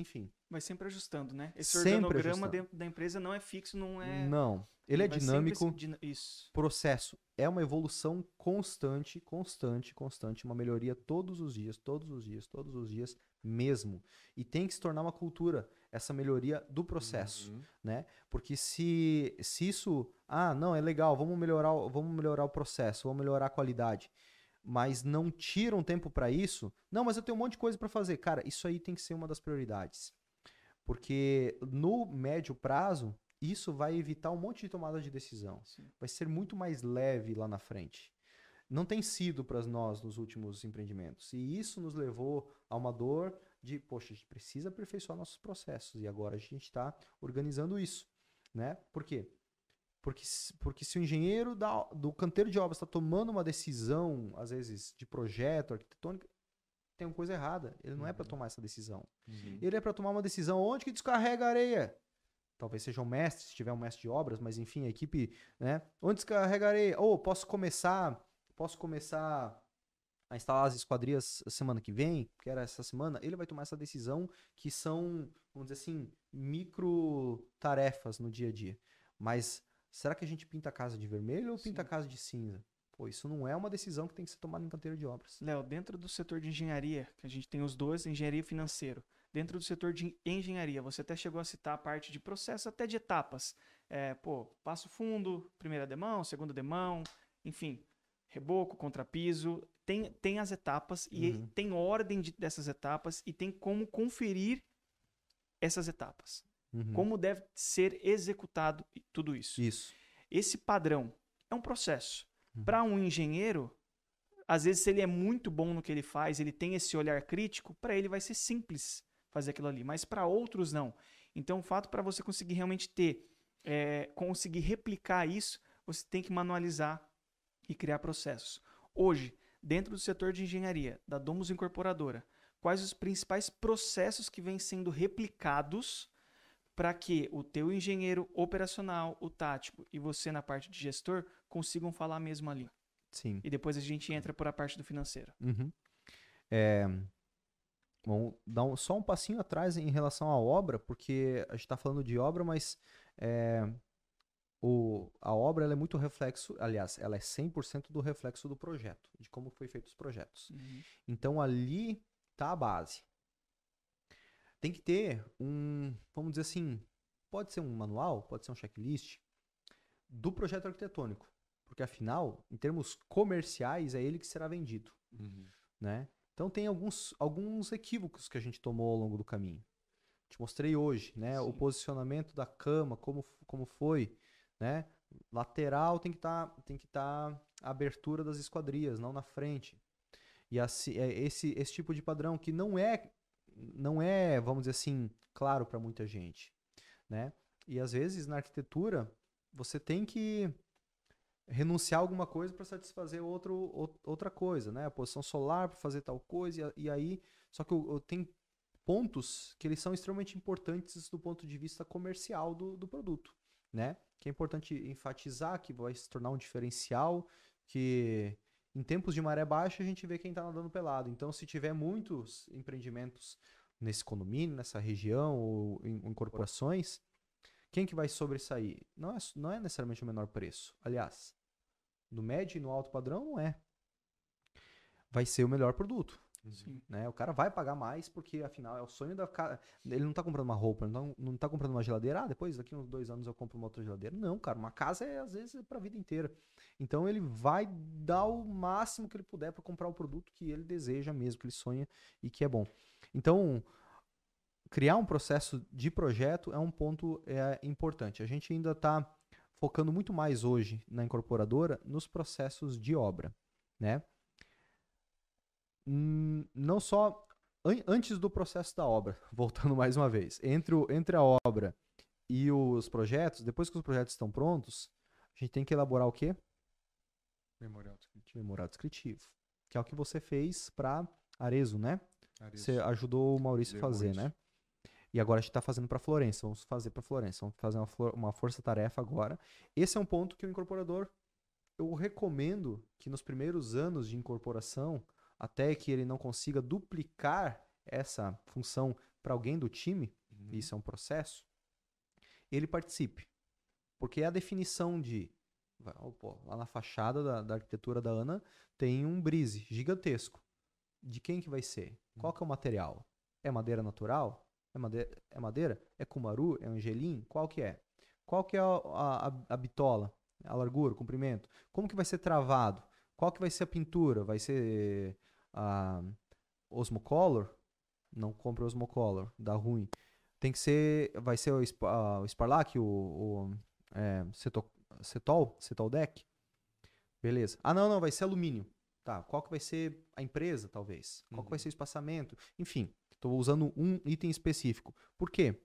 enfim. Vai sempre ajustando, né? Esse Sempre organograma ajustando. dentro da empresa não é fixo, não é. Não. Ele é sempre dinâmico. Isso. processo é uma evolução constante, constante, constante, uma melhoria todos os dias, todos os dias, todos os dias mesmo. E tem que se tornar uma cultura essa melhoria do processo, Uhum. né? Porque se, se isso, ah, não, é legal, vamos melhorar, o- vamos melhorar o processo, vamos melhorar a qualidade, mas não tiram tempo para isso, não, mas eu tenho um monte de coisa para fazer. Cara, isso aí tem que ser uma das prioridades. Porque no médio prazo, isso vai evitar um monte de tomada de decisão Sim. vai ser muito mais leve lá na frente. Não tem sido para nós nos últimos empreendimentos. E isso nos levou a uma dor de, poxa, a gente precisa aperfeiçoar nossos processos. E agora a gente está organizando isso. Né? Por quê? Porque, se- porque se o engenheiro da, do canteiro de obras está tomando uma decisão, às vezes, de projeto arquitetônico, tem uma coisa errada. Ele não é para Uhum. tomar essa decisão. Uhum. Ele é para tomar uma decisão onde que descarrega a areia. Talvez seja um mestre, se tiver um mestre de obras, mas enfim, a equipe, né? Onde descarrega a areia? Ou posso começar, posso começar a instalar as esquadrias semana que vem, que era essa semana, ele vai tomar essa decisão que são, vamos dizer assim, micro tarefas no dia a dia. Mas será que a gente pinta a casa de vermelho ou pinta a Sim. casa de cinza? Pô, isso não é uma decisão que tem que ser tomada em canteiro de obras. Léo, dentro do setor de engenharia, que a gente tem os dois, engenharia e financeiro. Dentro do setor de engenharia, você até chegou a citar a parte de processo, até de etapas. É, pô, passo fundo, primeira demão, segunda demão, enfim, reboco, contrapiso. Tem, tem as etapas e Uhum. tem ordem de- dessas etapas e tem como conferir essas etapas. Uhum. Como deve ser executado tudo isso. Isso. Esse padrão é um processo. Uhum. Para um engenheiro, às vezes, se ele é muito bom no que ele faz, ele tem esse olhar crítico, para ele vai ser simples fazer aquilo ali, mas para outros não. Então, o fato para você conseguir realmente ter, é, conseguir replicar isso, você tem que manualizar e criar processos. Hoje, dentro do setor de engenharia, da Domus Incorporadora, quais os principais processos que vêm sendo replicados para que o teu engenheiro operacional, o tático e você na parte de gestor consigam falar mesmo ali. Sim. E depois a gente entra por a parte do financeiro. Uhum. É, vamos dar um- só um passinho atrás em relação à obra, porque a gente está falando de obra, mas é, o, a obra é muito reflexo, aliás, ela é 100% do reflexo do projeto, de como foi feito os projetos. Então ali tá a base. Tem que ter um, vamos dizer assim, pode ser um manual, pode ser um checklist do projeto arquitetônico, porque afinal, em termos comerciais, é ele que será vendido, né? Então tem alguns, alguns equívocos que a gente tomou ao longo do caminho. Te mostrei hoje, né? O Sim. posicionamento da cama, como, como foi, né? Lateral tem que estar tem que tá a abertura das esquadrias, não na frente. E assim, é esse, esse tipo de padrão que não é, não é, vamos dizer assim, claro para muita gente, né? E às vezes na arquitetura você tem que renunciar alguma coisa para satisfazer outro, ou- outra coisa, né? A posição solar para fazer tal coisa e, aí, só que o- o- tem pontos que eles são extremamente importantes do ponto de vista comercial do, do produto, né? Que é importante enfatizar que vai se tornar um diferencial, que em tempos de maré baixa a gente vê quem está nadando pelado. Então, se tiver muitos empreendimentos nesse condomínio, nessa região ou em, em corporações, quem que vai sobressair? Não é, não é necessariamente o menor preço. Aliás, no médio e no alto padrão não é. Vai ser o melhor produto. Sim. Né? O cara vai pagar mais porque, afinal, é o sonho da cara. Ele não tá comprando uma roupa, não, não tá comprando uma geladeira. Ah, depois, daqui uns dois anos eu compro uma outra geladeira. Não, cara, uma casa é, às vezes, é pra vida inteira. Então ele vai dar o máximo que ele puder para comprar o produto que ele deseja mesmo, que ele sonha e que é bom. Então, criar um processo de projeto é um ponto é, importante. A gente ainda está focando muito mais hoje na incorporadora nos processos de obra, né? Hum, Não só an- antes do processo da obra, voltando mais uma vez, entre, o- entre a obra e os projetos, depois que os projetos estão prontos, a gente tem que elaborar o quê? Memorial descritivo. Memorial descritivo, que é o que você fez para Arezo, né? Arezo. Você ajudou o Maurício a fazer, né? E agora a gente está fazendo para Florença. Vamos fazer para Florença. Vamos fazer uma, uma força-tarefa agora. Esse é um ponto que o incorporador eu recomendo que nos primeiros anos de incorporação, até que ele não consiga duplicar essa função para alguém do time, Uhum. isso é um processo, ele participe. Porque a definição de. pô, lá na fachada da, da arquitetura da Ana tem um brise gigantesco. De quem que vai ser? Qual que é o material? É madeira natural? É madeira? É, madeira? é cumaru? É angelim? Qual que é? Qual que é a, a- a bitola? A largura, o comprimento? Como que vai ser travado? Qual que vai ser a pintura? Vai ser a Osmocolor? Não compre Osmocolor, dá ruim. Tem que ser, vai ser o, ah, o Sparlac, o, o é, Ceto- Cetol, Cetol Deck? Beleza. Ah, não, não, vai ser alumínio. Tá, qual que vai ser a empresa, talvez? Qual que vai Uhum. ser o espaçamento? Enfim, estou usando um item específico. Por quê?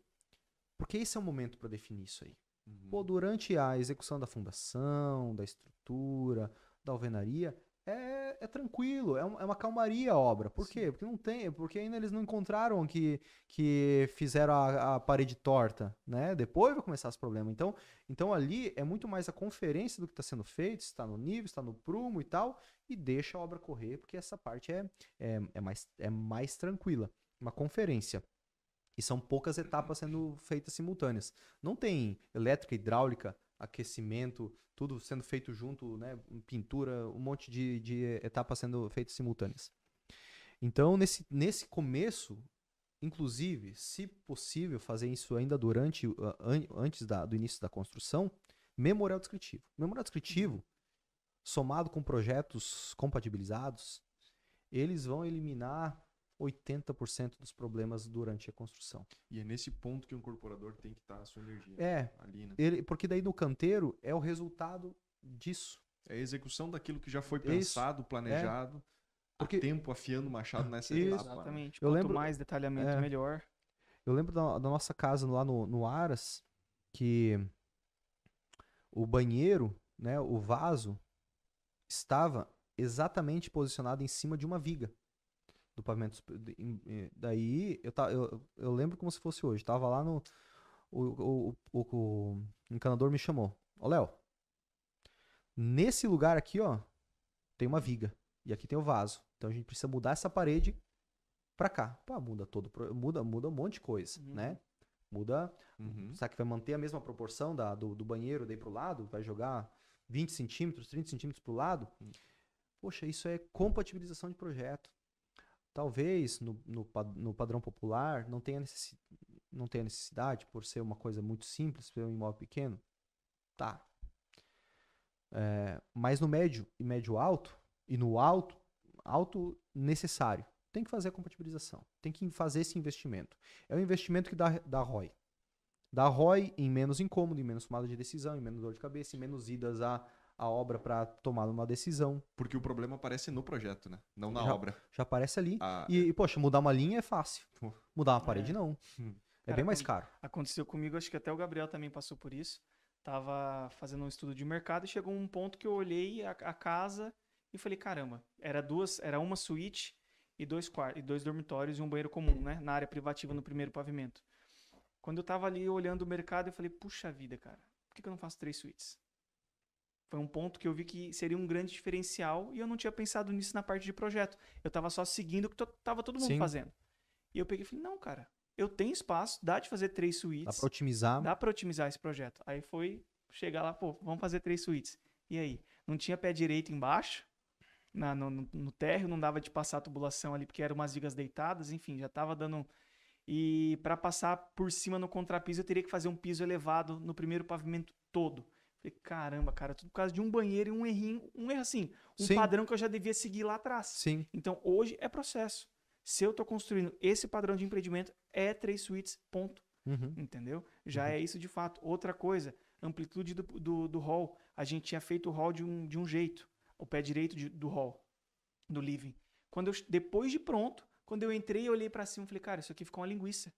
Porque esse é o momento para definir isso aí. Uhum. Pô, durante a execução da fundação, da estrutura, da alvenaria, é, é tranquilo, é, um- é uma calmaria a obra. Por quê? Porque não tem, porque ainda eles não encontraram que, que fizeram a, a parede torta, né? Depois vai começar os problemas. Então, então ali é muito mais a conferência do que está sendo feito, se está no nível, está no prumo e tal, e deixa a obra correr, porque essa parte é, é, é, mais, é mais tranquila. Uma conferência. E são poucas etapas sendo feitas simultâneas. Não tem elétrica, hidráulica, aquecimento, tudo sendo feito junto, né? Pintura, um monte de, de etapas sendo feitas simultâneas. Então, nesse, nesse começo, inclusive, se possível, fazer isso ainda durante, an- antes da- do início da construção, memorial descritivo. Memorial descritivo, somado com projetos compatibilizados, eles vão eliminar 80% dos problemas durante a construção. E é nesse ponto que o incorporador tem que estar a sua energia. É, Ali, né? ele, porque daí no canteiro é o resultado disso. É a execução daquilo que já foi Isso. pensado, planejado. Porque- Há tempo afiando o machado nessa Isso. etapa. né? Exatamente. Eu Quanto lembro- mais detalhamento, é. melhor. Eu lembro da, da nossa casa lá no, no Aras, que o banheiro, né, o vaso, estava exatamente posicionado em cima de uma viga. Do pavimento. Daí, eu, ta- eu, eu lembro como se fosse hoje. Tava lá no. O, o, o, o encanador me chamou. Ô, Léo, nesse lugar aqui, ó, tem uma viga. E aqui tem o vaso. Então a gente precisa mudar essa parede pra cá. Pá, muda todo. Muda, muda um monte de coisa, Uhum. né? Muda. Uhum. Será que vai manter a mesma proporção da, do, do banheiro daí pro lado? Vai jogar 20 centímetros, 30 centímetros pro lado? Poxa, isso é compatibilização de projeto. Talvez no, no, no padrão popular não tenha, necessi não tenha necessidade, por ser uma coisa muito simples, ser um imóvel pequeno. Tá. É, mas no médio e médio alto, e no alto, alto necessário, tem que fazer a compatibilização. Tem que fazer esse investimento. É um investimento que dá, dá ROI. Dá ROI em menos incômodo, em menos tomada de decisão, em menos dor de cabeça, em menos idas à, à obra para tomar uma decisão. Porque o problema aparece no projeto, né? Não na Já- obra. Já aparece ali. Ah, E, e, poxa, mudar uma linha é fácil. Mudar uma parede, É. não. Hum. É Cara, bem mais caro. Aconteceu comigo, acho que até o Gabriel também passou por isso. Tava fazendo um estudo de mercado e chegou um ponto que eu olhei a, a casa e falei, caramba, era duas, era uma suíte e dois quartos, e dois dormitórios e um banheiro comum, né, na área privativa no primeiro pavimento. Quando eu tava ali olhando o mercado, eu falei, puxa vida, cara, por que, que eu não faço três suítes? Foi um ponto que eu vi que seria um grande diferencial e eu não tinha pensado nisso na parte de projeto. Eu tava só seguindo o que to- tava todo mundo Sim. fazendo. E eu peguei e falei, não, cara, eu tenho espaço, dá de fazer três suítes. Dá pra otimizar. Dá pra otimizar esse projeto. Aí foi chegar lá, pô, vamos fazer três suítes. E aí? Não tinha pé direito embaixo, na- no, no, térreo, não dava de passar a tubulação ali, porque eram umas vigas deitadas, enfim, já tava dando. E para passar por cima no contrapiso, eu teria que fazer um piso elevado no primeiro pavimento todo. Falei, caramba, cara, tudo por causa de um banheiro e um errinho, um erro assim, um Sim. padrão que eu já devia seguir lá atrás. Sim. Então, hoje é processo. Se eu estou construindo esse padrão de empreendimento, é três suítes, ponto. Uhum. Entendeu? Já é isso de fato. Outra coisa, amplitude do, do, do hall. A gente tinha feito o hall de um, de um jeito. O pé direito de- do hall, do living. Quando eu, depois de pronto, quando eu entrei, eu olhei pra cima e falei, cara, isso aqui ficou uma linguiça.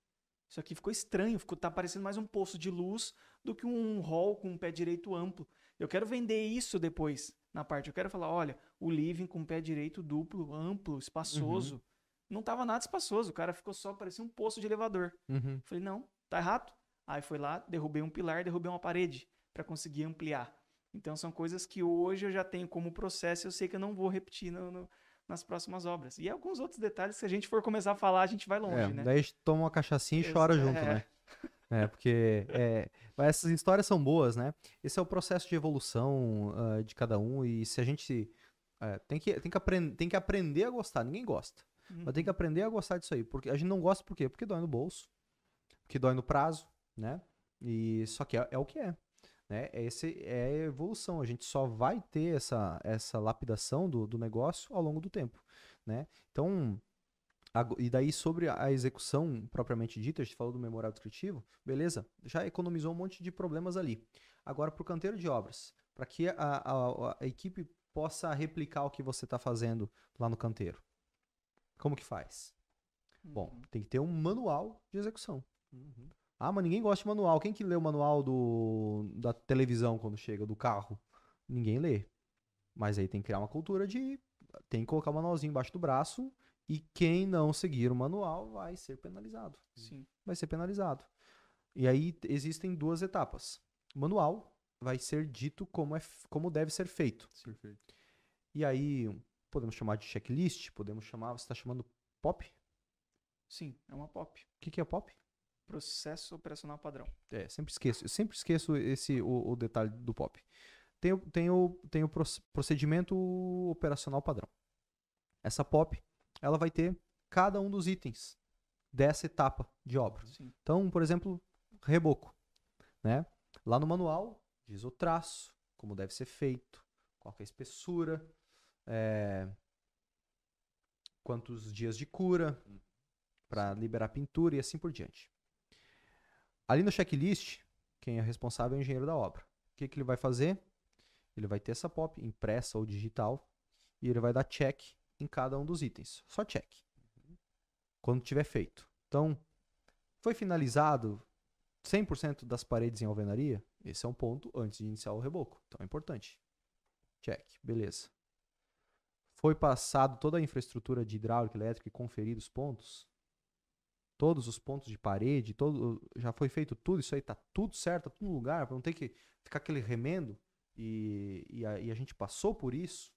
Isso aqui ficou estranho, ficou, tá parecendo mais um poço de luz do que um hall com um pé direito amplo. Eu quero vender isso depois na parte. Eu quero falar, olha, o living com pé direito duplo, amplo, espaçoso. Não tava nada espaçoso, o cara ficou só, parecia um poço de elevador. Uhum. Falei, não, tá errado. Aí foi lá, derrubei um pilar, derrubei uma parede para conseguir ampliar. Então são coisas que hoje eu já tenho como processo e eu sei que eu não vou repetir no- no- nas próximas obras. E alguns outros detalhes, se a gente for começar a falar, a gente vai longe, É, né? Daí a gente toma uma cachaçinha e chora junto, é. né? É, porque é, mas essas histórias são boas, né? Esse é o processo de evolução ah, de cada um e se a gente é, tem, que, tem, que aprend, tem que aprender a gostar, ninguém gosta. Mas tem que aprender a gostar disso aí. Porque a gente não gosta por quê? Porque dói no bolso, porque dói no prazo, né? E só que é, é o que é. Né? Esse é a evolução. A gente só vai ter essa, essa lapidação do, do negócio ao longo do tempo. Né? Então, ago- e daí sobre a execução propriamente dita, a gente falou do memorial descritivo, beleza, já economizou um monte de problemas ali. Agora, para o canteiro de obras, para que a, a- a equipe possa replicar o que você está fazendo lá no canteiro. Como que faz? Bom, Uhum. tem que ter um manual de execução. Ah, mas ninguém gosta de manual. Quem que lê o manual do, da televisão quando chega, do carro? Ninguém lê. Mas aí tem que criar uma cultura de. Tem que colocar o manualzinho embaixo do braço e quem não seguir o manual vai ser penalizado. Sim. Vai ser penalizado. E aí existem duas etapas. O manual vai ser dito como, é, como deve ser feito. Perfeito. E aí podemos chamar de checklist, podemos chamar. Você está chamando POP? Sim, é uma POP. O que, que é POP? Processo operacional padrão. É, sempre esqueço. Eu sempre esqueço esse, o, o detalhe do POP. Tem, o- tem, o, tem o proce- procedimento operacional padrão. Essa POP, ela vai ter cada um dos itens dessa etapa de obra. Sim. Então, por exemplo, reboco. Né? Lá no manual, diz o traço, como deve ser feito, qual que é a espessura, é, quantos dias de cura para liberar pintura e assim por diante. Ali no checklist, quem é responsável é o engenheiro da obra. O que, que ele vai fazer? Ele vai ter essa POP impressa ou digital e ele vai dar check em cada um dos itens. Só check. Quando tiver feito. Então, foi finalizado 100% das paredes em alvenaria? Esse é um ponto antes de iniciar o reboco. Então é importante. Check. Beleza. foi passado toda a infraestrutura de hidráulica, elétrica e conferido os pontos? Todos os pontos de parede, todo, já foi feito tudo, isso aí tá tudo certo, tá tudo no lugar, para não ter que ficar aquele remendo. E, e, a, e, a, gente passou por isso,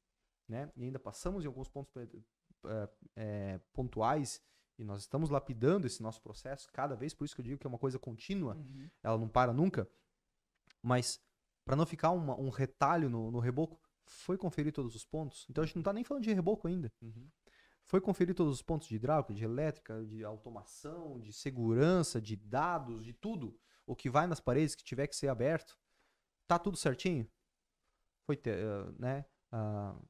né? E ainda passamos em alguns pontos é, é, pontuais e nós estamos lapidando esse nosso processo cada vez, por isso que eu digo que é uma coisa contínua, uhum. ela não para nunca. Mas para não ficar uma, um retalho no, no, reboco, foi conferir todos os pontos. Então a gente não está nem falando de reboco ainda. Uhum. Foi conferir todos os pontos de hidráulica, de elétrica, de automação, de segurança, de dados, de tudo. O que vai nas paredes, que tiver que ser aberto. Tá tudo certinho? Foi, uh, né? Uh,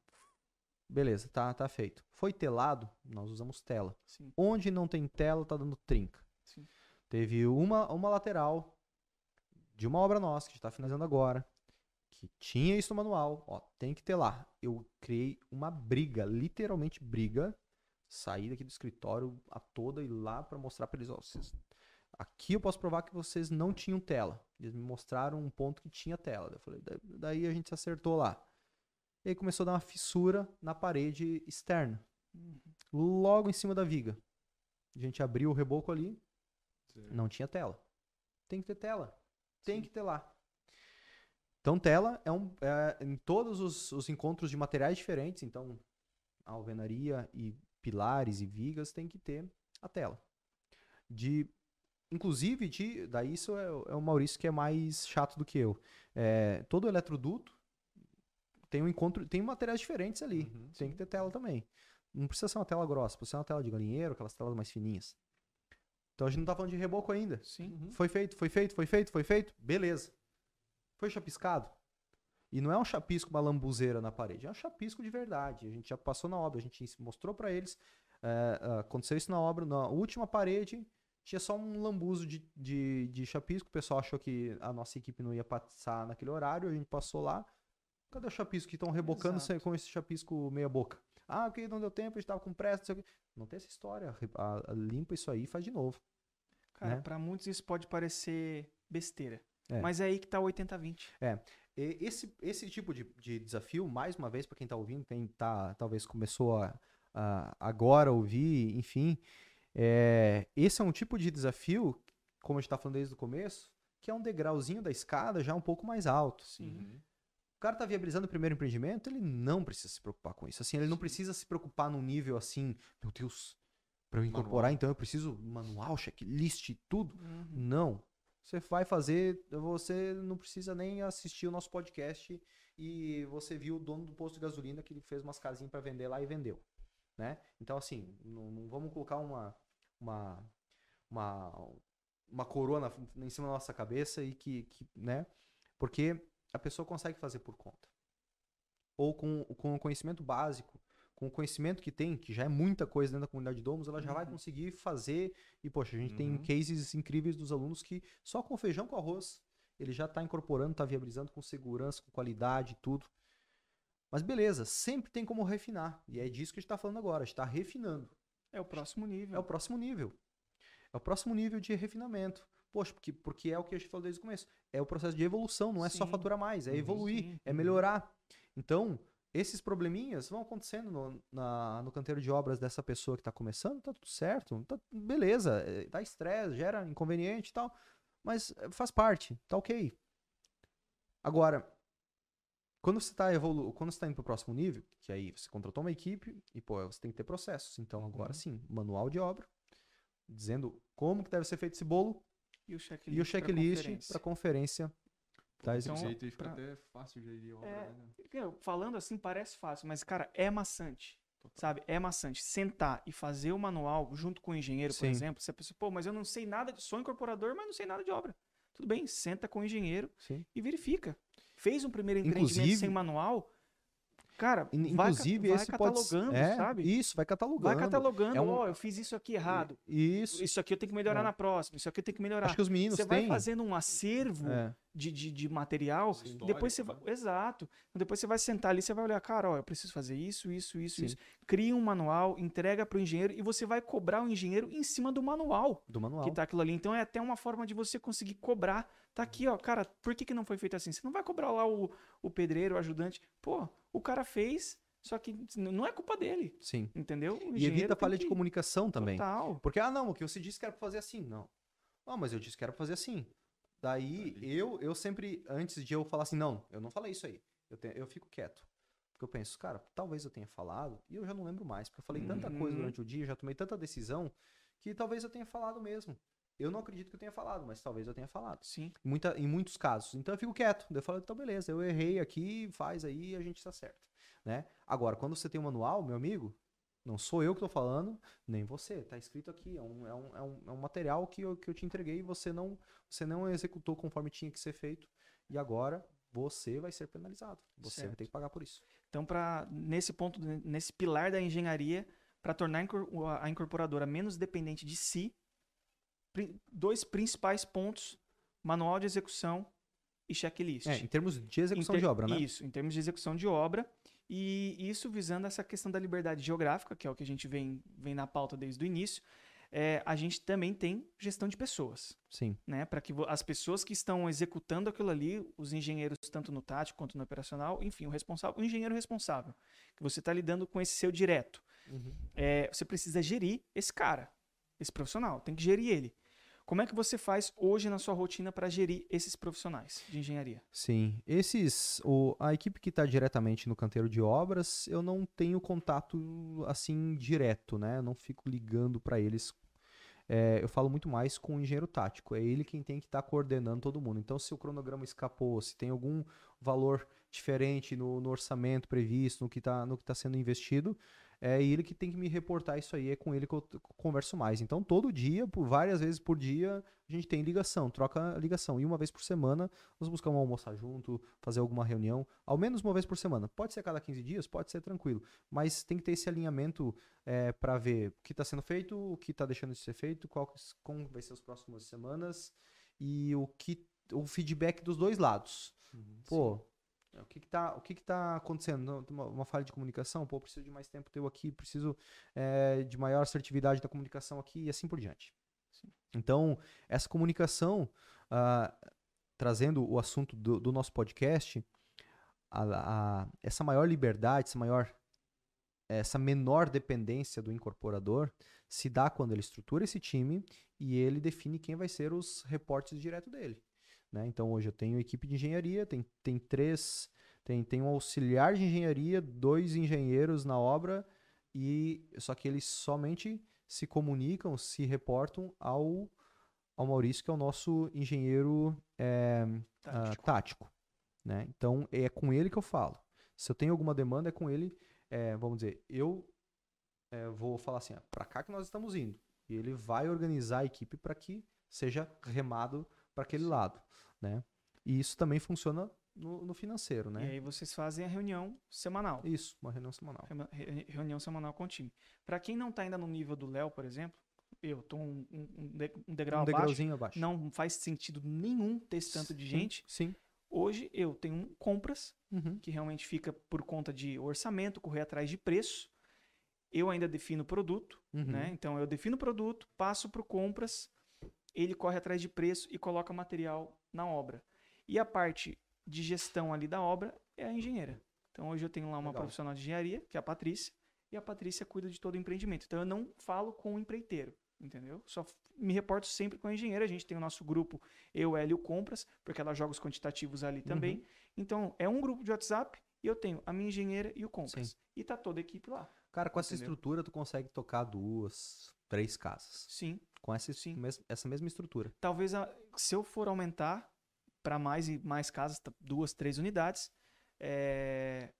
beleza, tá, tá feito. Foi telado, nós usamos tela. Sim. Onde não tem tela, tá dando trinca. Sim. Teve uma, uma lateral de uma obra nossa, que a gente tá finalizando agora, que tinha isso no manual, ó, tem que ter lá. Eu criei uma briga, literalmente briga, saí daqui do escritório a toda e lá para mostrar para eles, ó, vocês, aqui eu posso provar que vocês não tinham tela. Eles me mostraram um ponto que tinha tela. Eu falei, daí a gente acertou lá. E aí começou a dar uma fissura na parede externa, logo em cima da viga. A gente abriu o reboco ali, Sim. não tinha tela. Tem que ter tela. Tem Sim. que ter lá. Então, tela é um. É, em todos os, os, encontros de materiais diferentes, então, alvenaria e pilares e vigas tem que ter a tela. De. Inclusive, de, daí isso é, é o Maurício que é mais chato do que eu. É, todo eletroduto tem um encontro, tem materiais diferentes ali. Uhum, tem que ter tela também. Não precisa ser uma tela grossa, precisa ser uma tela de galinheiro, aquelas telas mais fininhas. Então a gente não tá falando de reboco ainda. Sim. Uhum. Foi feito, foi feito, foi feito, foi feito. Beleza. Foi chapiscado. E não é um chapisco, uma lambuzeira na parede, é um chapisco de verdade. A gente já passou na obra, a gente mostrou para eles. É, aconteceu isso na obra, na última parede, tinha só um lambuzo de, de, de chapisco. O pessoal achou que a nossa equipe não ia passar naquele horário, a gente passou lá. Cadê o chapisco que estão rebocando Exato. com esse chapisco meia boca? Ah, porque não deu tempo, a gente tava com pressa, não, não tem essa história. Limpa isso aí e faz de novo. Cara, né? para muitos isso pode parecer besteira. É. Mas é aí que tá o 80-20. É. E esse, esse tipo de, de desafio, mais uma vez, para quem tá ouvindo, quem tá, talvez começou a, a agora ouvir, enfim, é, esse é um tipo de desafio, como a gente tá falando desde o começo, que é um degrauzinho da escada já um pouco mais alto. Sim. Uhum. O cara tá viabilizando o primeiro empreendimento, ele não precisa se preocupar com isso. Assim, ele não precisa se preocupar num nível assim, meu Deus, para eu incorporar, manual. então eu preciso manual, checklist, tudo. Uhum. Não. Você vai fazer, você não precisa nem assistir o nosso podcast e você viu o dono do posto de gasolina que ele fez umas casinhas para vender lá e vendeu, né? Então assim, não, não vamos colocar uma uma uma uma coroa na, em cima da nossa cabeça e que, que né? Porque a pessoa consegue fazer por conta. Ou com, com o conhecimento básico, com o conhecimento que tem, que já é muita coisa dentro da comunidade de domos, ela já uhum. vai conseguir fazer. E, poxa, a gente uhum. tem cases incríveis dos alunos que só com feijão com arroz ele já está incorporando, está viabilizando com segurança, com qualidade, tudo. Mas beleza, sempre tem como refinar. E é disso que a gente está falando agora, a gente está refinando. É o próximo nível. É o próximo nível. É o próximo nível de refinamento. Poxa, porque, porque é o que a gente falou desde o começo. É o processo de evolução, não é sim. só faturar mais, é uhum, evoluir, sim. é melhorar. Então, esses probleminhas vão acontecendo no, na, no canteiro de obras dessa pessoa que está começando, tá tudo certo, tá, beleza, é, dá estresse, gera inconveniente e tal, mas é, faz parte, tá ok. Agora, quando você está evolu quando você tá indo para o próximo nível, que aí você contratou uma equipe e pô, você tem que ter processos. Então agora uhum. sim, manual de obra, dizendo como que deve ser feito esse bolo, e o checklist, para conferência da execução. Então, jeito fica pra... até fácil de ir obra, é, né? Falando assim parece fácil, mas cara, é maçante. Total. Sabe? É maçante. Sentar e fazer o manual junto com o engenheiro, por Sim. exemplo, você pensa, pô, mas eu não sei nada, de... sou incorporador, mas não sei nada de obra. Tudo bem, senta com o engenheiro Sim. e verifica. Fez um primeiro empreendimento Inclusive, sem manual, Cara, inclusive vai, esse vai catalogando, pode... é, sabe? Isso, vai catalogando. Vai catalogando, é um... ó, eu fiz isso aqui errado. Isso. Isso aqui eu tenho que melhorar é. na próxima, isso aqui eu tenho que melhorar. Acho que os meninos Você têm... vai fazendo um acervo é. De, de, de, material, depois você vai... Exato. Depois você vai sentar ali, você vai olhar, cara, ó, eu preciso fazer isso, isso, isso, Sim. isso. Cria um manual, entrega para o engenheiro e você vai cobrar o engenheiro em cima do manual. Do manual. Que tá aquilo ali. Então é até uma forma de você conseguir cobrar Tá aqui, ó, cara, por que, que não foi feito assim? Você não vai cobrar lá o, o pedreiro, o ajudante. Pô, o cara fez, Só que não é culpa dele, Sim. entendeu? E evita tem falha de que- comunicação também. Total. Porque, ah, não, o que você disse que era pra fazer assim. Não. Ah, mas eu disse que era pra fazer assim. Daí, Ali. eu, eu sempre, antes de eu falar assim, não, eu não falei isso aí. Eu, te- eu fico quieto. Porque eu penso, cara, talvez eu tenha falado e eu já não lembro mais. Porque eu falei tanta coisa Uhum. durante o dia, já tomei tanta decisão, que talvez eu tenha falado mesmo. Eu não acredito que eu tenha falado, mas talvez eu tenha falado. Sim. Em, muita, em muitos casos. Então eu fico quieto. Eu falo, então beleza, eu errei aqui, faz aí e a gente tá certo. Né? Agora, quando você tem um manual, meu amigo, não sou eu que tô falando, nem você. Tá escrito aqui. É um, é um, é um, é um material que eu, que eu te entreguei e você não, você não executou conforme tinha que ser feito. E agora você vai ser penalizado. Você vai Certo. ter que pagar por isso. Então, para nesse ponto, nesse pilar da engenharia, para tornar a incorporadora menos dependente de si, dois principais pontos: manual de execução e checklist. É, em termos de execução ter- de obra, né? Isso, em termos de execução de obra. E isso visando essa questão da liberdade geográfica, que é o que a gente vem, vem na pauta desde o início. É, a gente também tem gestão de pessoas, Sim. né? Para que as pessoas que estão executando aquilo ali, os engenheiros, tanto no tático quanto no operacional, enfim, o responsável, o engenheiro responsável, que você está lidando com esse seu direto. É, você precisa gerir esse cara, esse profissional, tem que gerir ele. Como é que você faz hoje na sua rotina para gerir esses profissionais de engenharia? Sim. Esses. O, a equipe que está diretamente no canteiro de obras, eu não tenho contato assim direto, né? Eu não fico ligando para eles. É, eu falo muito mais com o engenheiro tático. É ele quem tem que estar coordenando todo mundo. Então, se o cronograma escapou, se tem algum valor diferente no, no orçamento previsto, no que está tá sendo investido, é ele que tem que me reportar isso aí. É com ele que eu converso mais. Então, todo dia, por várias vezes por dia, a gente tem ligação, troca ligação. E uma vez por semana, nós buscamos almoçar junto, fazer alguma reunião, ao menos uma vez por semana. Pode ser a cada 15 dias, pode ser tranquilo, mas tem que ter esse alinhamento para ver o que está sendo feito, o que está deixando de ser feito, qual, como vai ser as próximas semanas e o que o feedback dos dois lados. Pô, o que tá, o que que tá acontecendo? Uma, uma falha de comunicação? Pô, preciso de mais tempo teu aqui, preciso eh, de maior assertividade da comunicação aqui e assim por diante. Então, essa comunicação, ah, trazendo o assunto do, do nosso podcast, a- a- essa maior liberdade, essa maior, essa menor dependência do incorporador se dá quando ele estrutura esse time e ele define quem vai ser os reportes direto dele. Né? Então, hoje eu tenho equipe de engenharia, tem, tem três, tem, tem um auxiliar de engenharia, dois engenheiros na obra e só que eles somente se comunicam, se reportam ao, ao Maurício, que é o nosso engenheiro é, ah, Tático. tático. né? Então é com ele que eu falo. Se eu tenho alguma demanda, é com ele. é, vamos dizer, eu é, vou falar assim: para cá que nós estamos indo. E ele vai organizar a equipe para que seja remado para aquele lado. Né? E isso também funciona no, no financeiro. E Né? aí vocês fazem a reunião semanal. Isso, uma reunião semanal. Re- Reunião semanal com o time. Para quem não está ainda no nível do Léo, por exemplo, eu tô um, um- um de- um degrau Um abaixo. degrauzinho abaixo. Não faz sentido nenhum ter esse tanto de gente. Sim. Hoje eu tenho um compras, Uhum. que realmente fica por conta de orçamento, correr atrás de preço. Eu ainda defino o produto, Uhum. né? Então eu defino o produto, passo para compras, ele corre atrás de preço e coloca material na obra. E a parte de gestão ali da obra é a engenheira. Então hoje eu tenho lá uma Legal. profissional de engenharia, que é a Patrícia, e a Patrícia cuida de todo o empreendimento. Então eu não falo com o empreiteiro, entendeu? Só me reporto sempre com a engenheira. A gente tem o nosso grupo Eu, Hélio Compras, porque ela joga os quantitativos ali também. Uhum. Então é um grupo de WhatsApp e eu tenho a minha engenheira e o Compras. E tá toda a equipe lá. Cara, com essa Entendeu? estrutura, tu consegue tocar duas, três casas. Sim. Com essa, Sim. mes- essa mesma estrutura. Talvez a- se eu for aumentar para mais e mais casas, tá, duas, três unidades, é,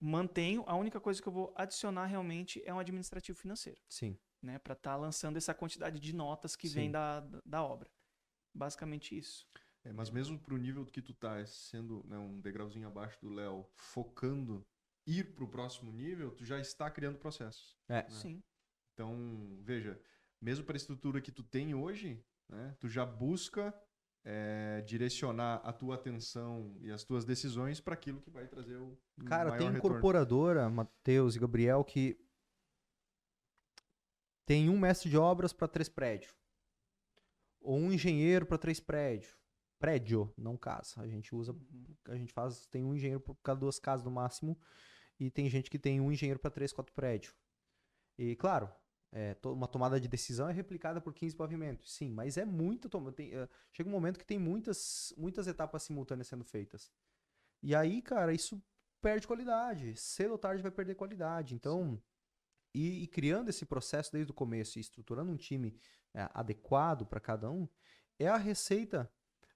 mantenho. A única coisa que eu vou adicionar realmente é um administrativo financeiro, Sim. né? Para estar lançando essa quantidade de notas que Sim. vem da, da- obra. Basicamente isso. É, mas mesmo pro nível que tu tá, sendo né, um degrauzinho abaixo do Léo, focando ir pro próximo nível, tu já está criando processos. É. Sim. Então, veja, mesmo para a estrutura que tu tem hoje, né, tu já busca é, direcionar a tua atenção e as tuas decisões para aquilo que vai trazer o Cara, maior tem retorno. incorporadora, Matheus e Gabriel, que tem um mestre de obras para três prédios. Ou um engenheiro para três prédios. Prédio, não casa. A gente usa, Uhum. a gente faz, tem um engenheiro por cada duas casas no máximo. e tem gente que tem um engenheiro para três, quatro prédios. E, claro, é, uma tomada de decisão é replicada por 15 pavimentos. Sim, mas é muito. Tem, uh, chega um momento que tem muitas, muitas etapas simultâneas sendo feitas. E aí, cara, isso perde qualidade. Cedo ou tarde vai perder qualidade. Então, e, e, criando esse processo desde o começo e estruturando um time é, adequado para cada um, é a receita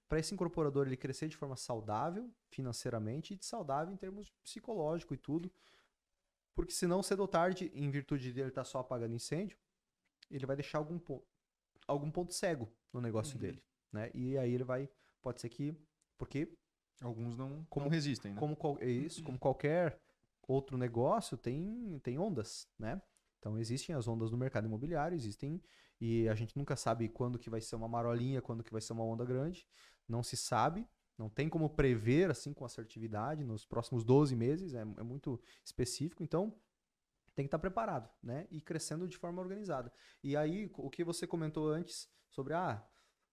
para esse incorporador ele crescer de forma saudável financeiramente e saudável em termos psicológico e tudo. Porque senão, cedo ou tarde, em virtude dele estar tá só apagando incêndio, ele vai deixar algum, ponto, algum ponto cego no negócio uhum. dele. Né? E aí ele vai. Pode ser que. Porque. Alguns não, como, não resistem, né? Como, é isso, como qualquer outro negócio, tem, tem ondas, né? Então existem as ondas no mercado imobiliário, existem e a gente nunca sabe quando que vai ser uma marolinha, quando que vai ser uma onda grande, não se sabe, não tem como prever assim com assertividade nos próximos 12 meses, é, é muito específico, então tem que estar preparado, né? E crescendo de forma organizada. E aí, o que você comentou antes sobre ah,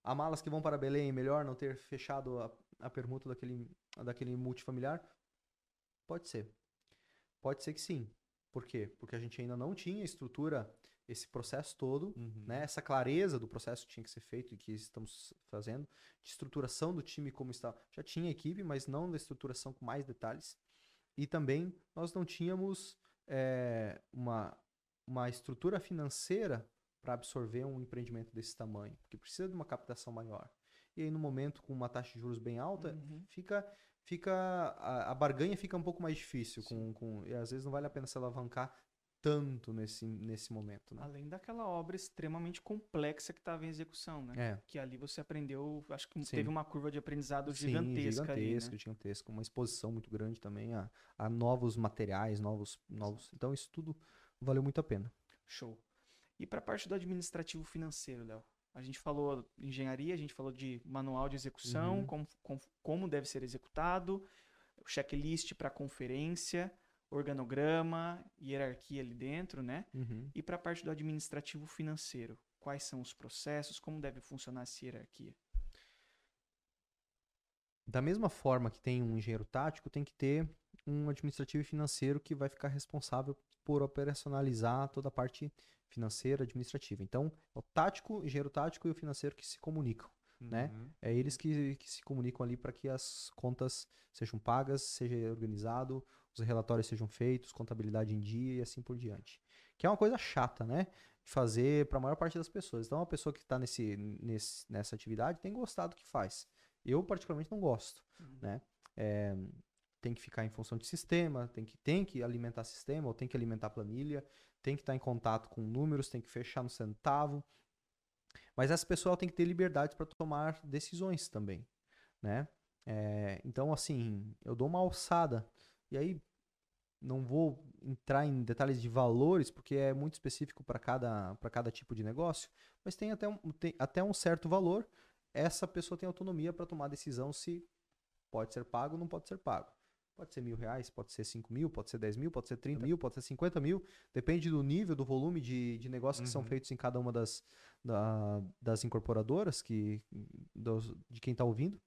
há malas que vão para Belém, melhor não ter fechado a, a permuta daquele, daquele multifamiliar? Pode ser. Pode ser que sim. Por quê? Porque a gente ainda não tinha estrutura, esse processo todo, uhum. né? Essa clareza do processo que tinha que ser feito e que estamos fazendo, de estruturação do time como está. Já tinha equipe, mas não da estruturação com mais detalhes. E também nós não tínhamos é, uma, uma estrutura financeira para absorver um empreendimento desse tamanho, porque precisa de uma captação maior. E aí, no momento com uma taxa de juros bem alta, uhum. fica fica a, a, barganha fica um pouco mais difícil com, com e às vezes não vale a pena se alavancar tanto nesse, nesse momento. Né? Além daquela obra extremamente complexa que estava em execução, né? É. Que ali você aprendeu, acho que Sim. teve uma curva de aprendizado gigantesca. Sim, gigantesca, ali, né? gigantesca, uma exposição muito grande também a, a novos materiais, novos, novos. Então isso tudo valeu muito a pena. Show. E para a parte do administrativo financeiro, Léo? A gente falou de engenharia, a gente falou de manual de execução, uhum. como, como, como deve ser executado, checklist para conferência, organograma, hierarquia ali dentro, né? Uhum. E para a parte do administrativo financeiro, quais são os processos, como deve funcionar essa hierarquia? Da mesma forma que tem um engenheiro tático, tem que ter um administrativo e financeiro que vai ficar responsável por operacionalizar toda a parte financeira, administrativa. Então, é o tático, o engenheiro tático e o financeiro que se comunicam. Né? Uhum. Né? É eles que, que se comunicam ali para que as contas sejam pagas, seja organizado, os relatórios sejam feitos, contabilidade em dia e assim por diante. Que é uma coisa chata, né? De fazer para a maior parte das pessoas. Então, uma pessoa que está nesse, nesse, nessa atividade tem gostado do que faz. Eu, particularmente, não gosto, uhum. né? É, tem que ficar em função de sistema, tem que, tem que alimentar sistema, ou tem que alimentar planilha, tem que estar em contato com números, tem que fechar no centavo. Mas essa pessoa tem que ter liberdade para tomar decisões também, né? É, então, assim, eu dou uma alçada. E aí, não vou entrar em detalhes de valores, porque é muito específico para cada, cada tipo de negócio, mas tem até, um, tem até um certo valor. Essa pessoa tem autonomia para tomar decisão se pode ser pago ou não pode ser pago. Pode ser mil reais, pode ser cinco mil, pode ser dez mil, pode ser trinta mil, pode ser cinquenta mil. Depende do nível, do volume de, de negócios uhum. que são uhum. feitos em cada uma das, da, das incorporadoras, que, dos, de quem está ouvindo.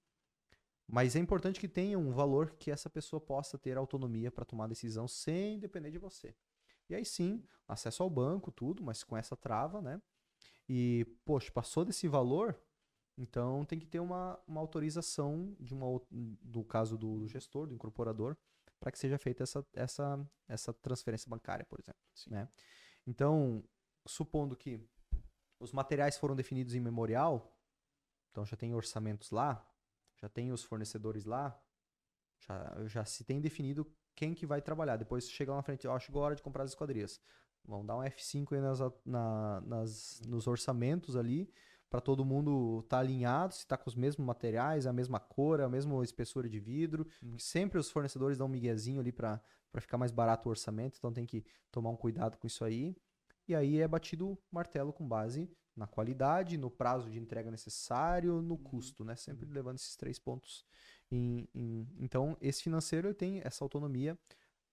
Mas é importante que tenha um valor que essa pessoa possa ter autonomia para tomar decisão sem depender de você. E aí sim, acesso ao banco, tudo, mas com essa trava, né? E, poxa, passou desse valor, então tem que ter uma, uma autorização de uma, do caso do gestor, do incorporador, para que seja feita essa, essa, essa transferência bancária, por exemplo. Né? Então, supondo que os materiais foram definidos em memorial, então já tem orçamentos lá, já tem os fornecedores lá, já, já se tem definido quem que vai trabalhar. Depois chega lá na frente, ó, chegou a hora de comprar as esquadrias. Vamos dar um F5 aí nas, na, nas, nos orçamentos ali, para todo mundo estar tá alinhado, se está com os mesmos materiais, a mesma cor, a mesma espessura de vidro. Uhum. Sempre os fornecedores dão um miguezinho ali para ficar mais barato o orçamento, então tem que tomar um cuidado com isso aí. E aí é batido o martelo com base na qualidade, no prazo de entrega necessário, no uhum. custo, né? Sempre uhum. levando esses três pontos. Em, em... Então, esse financeiro tem essa autonomia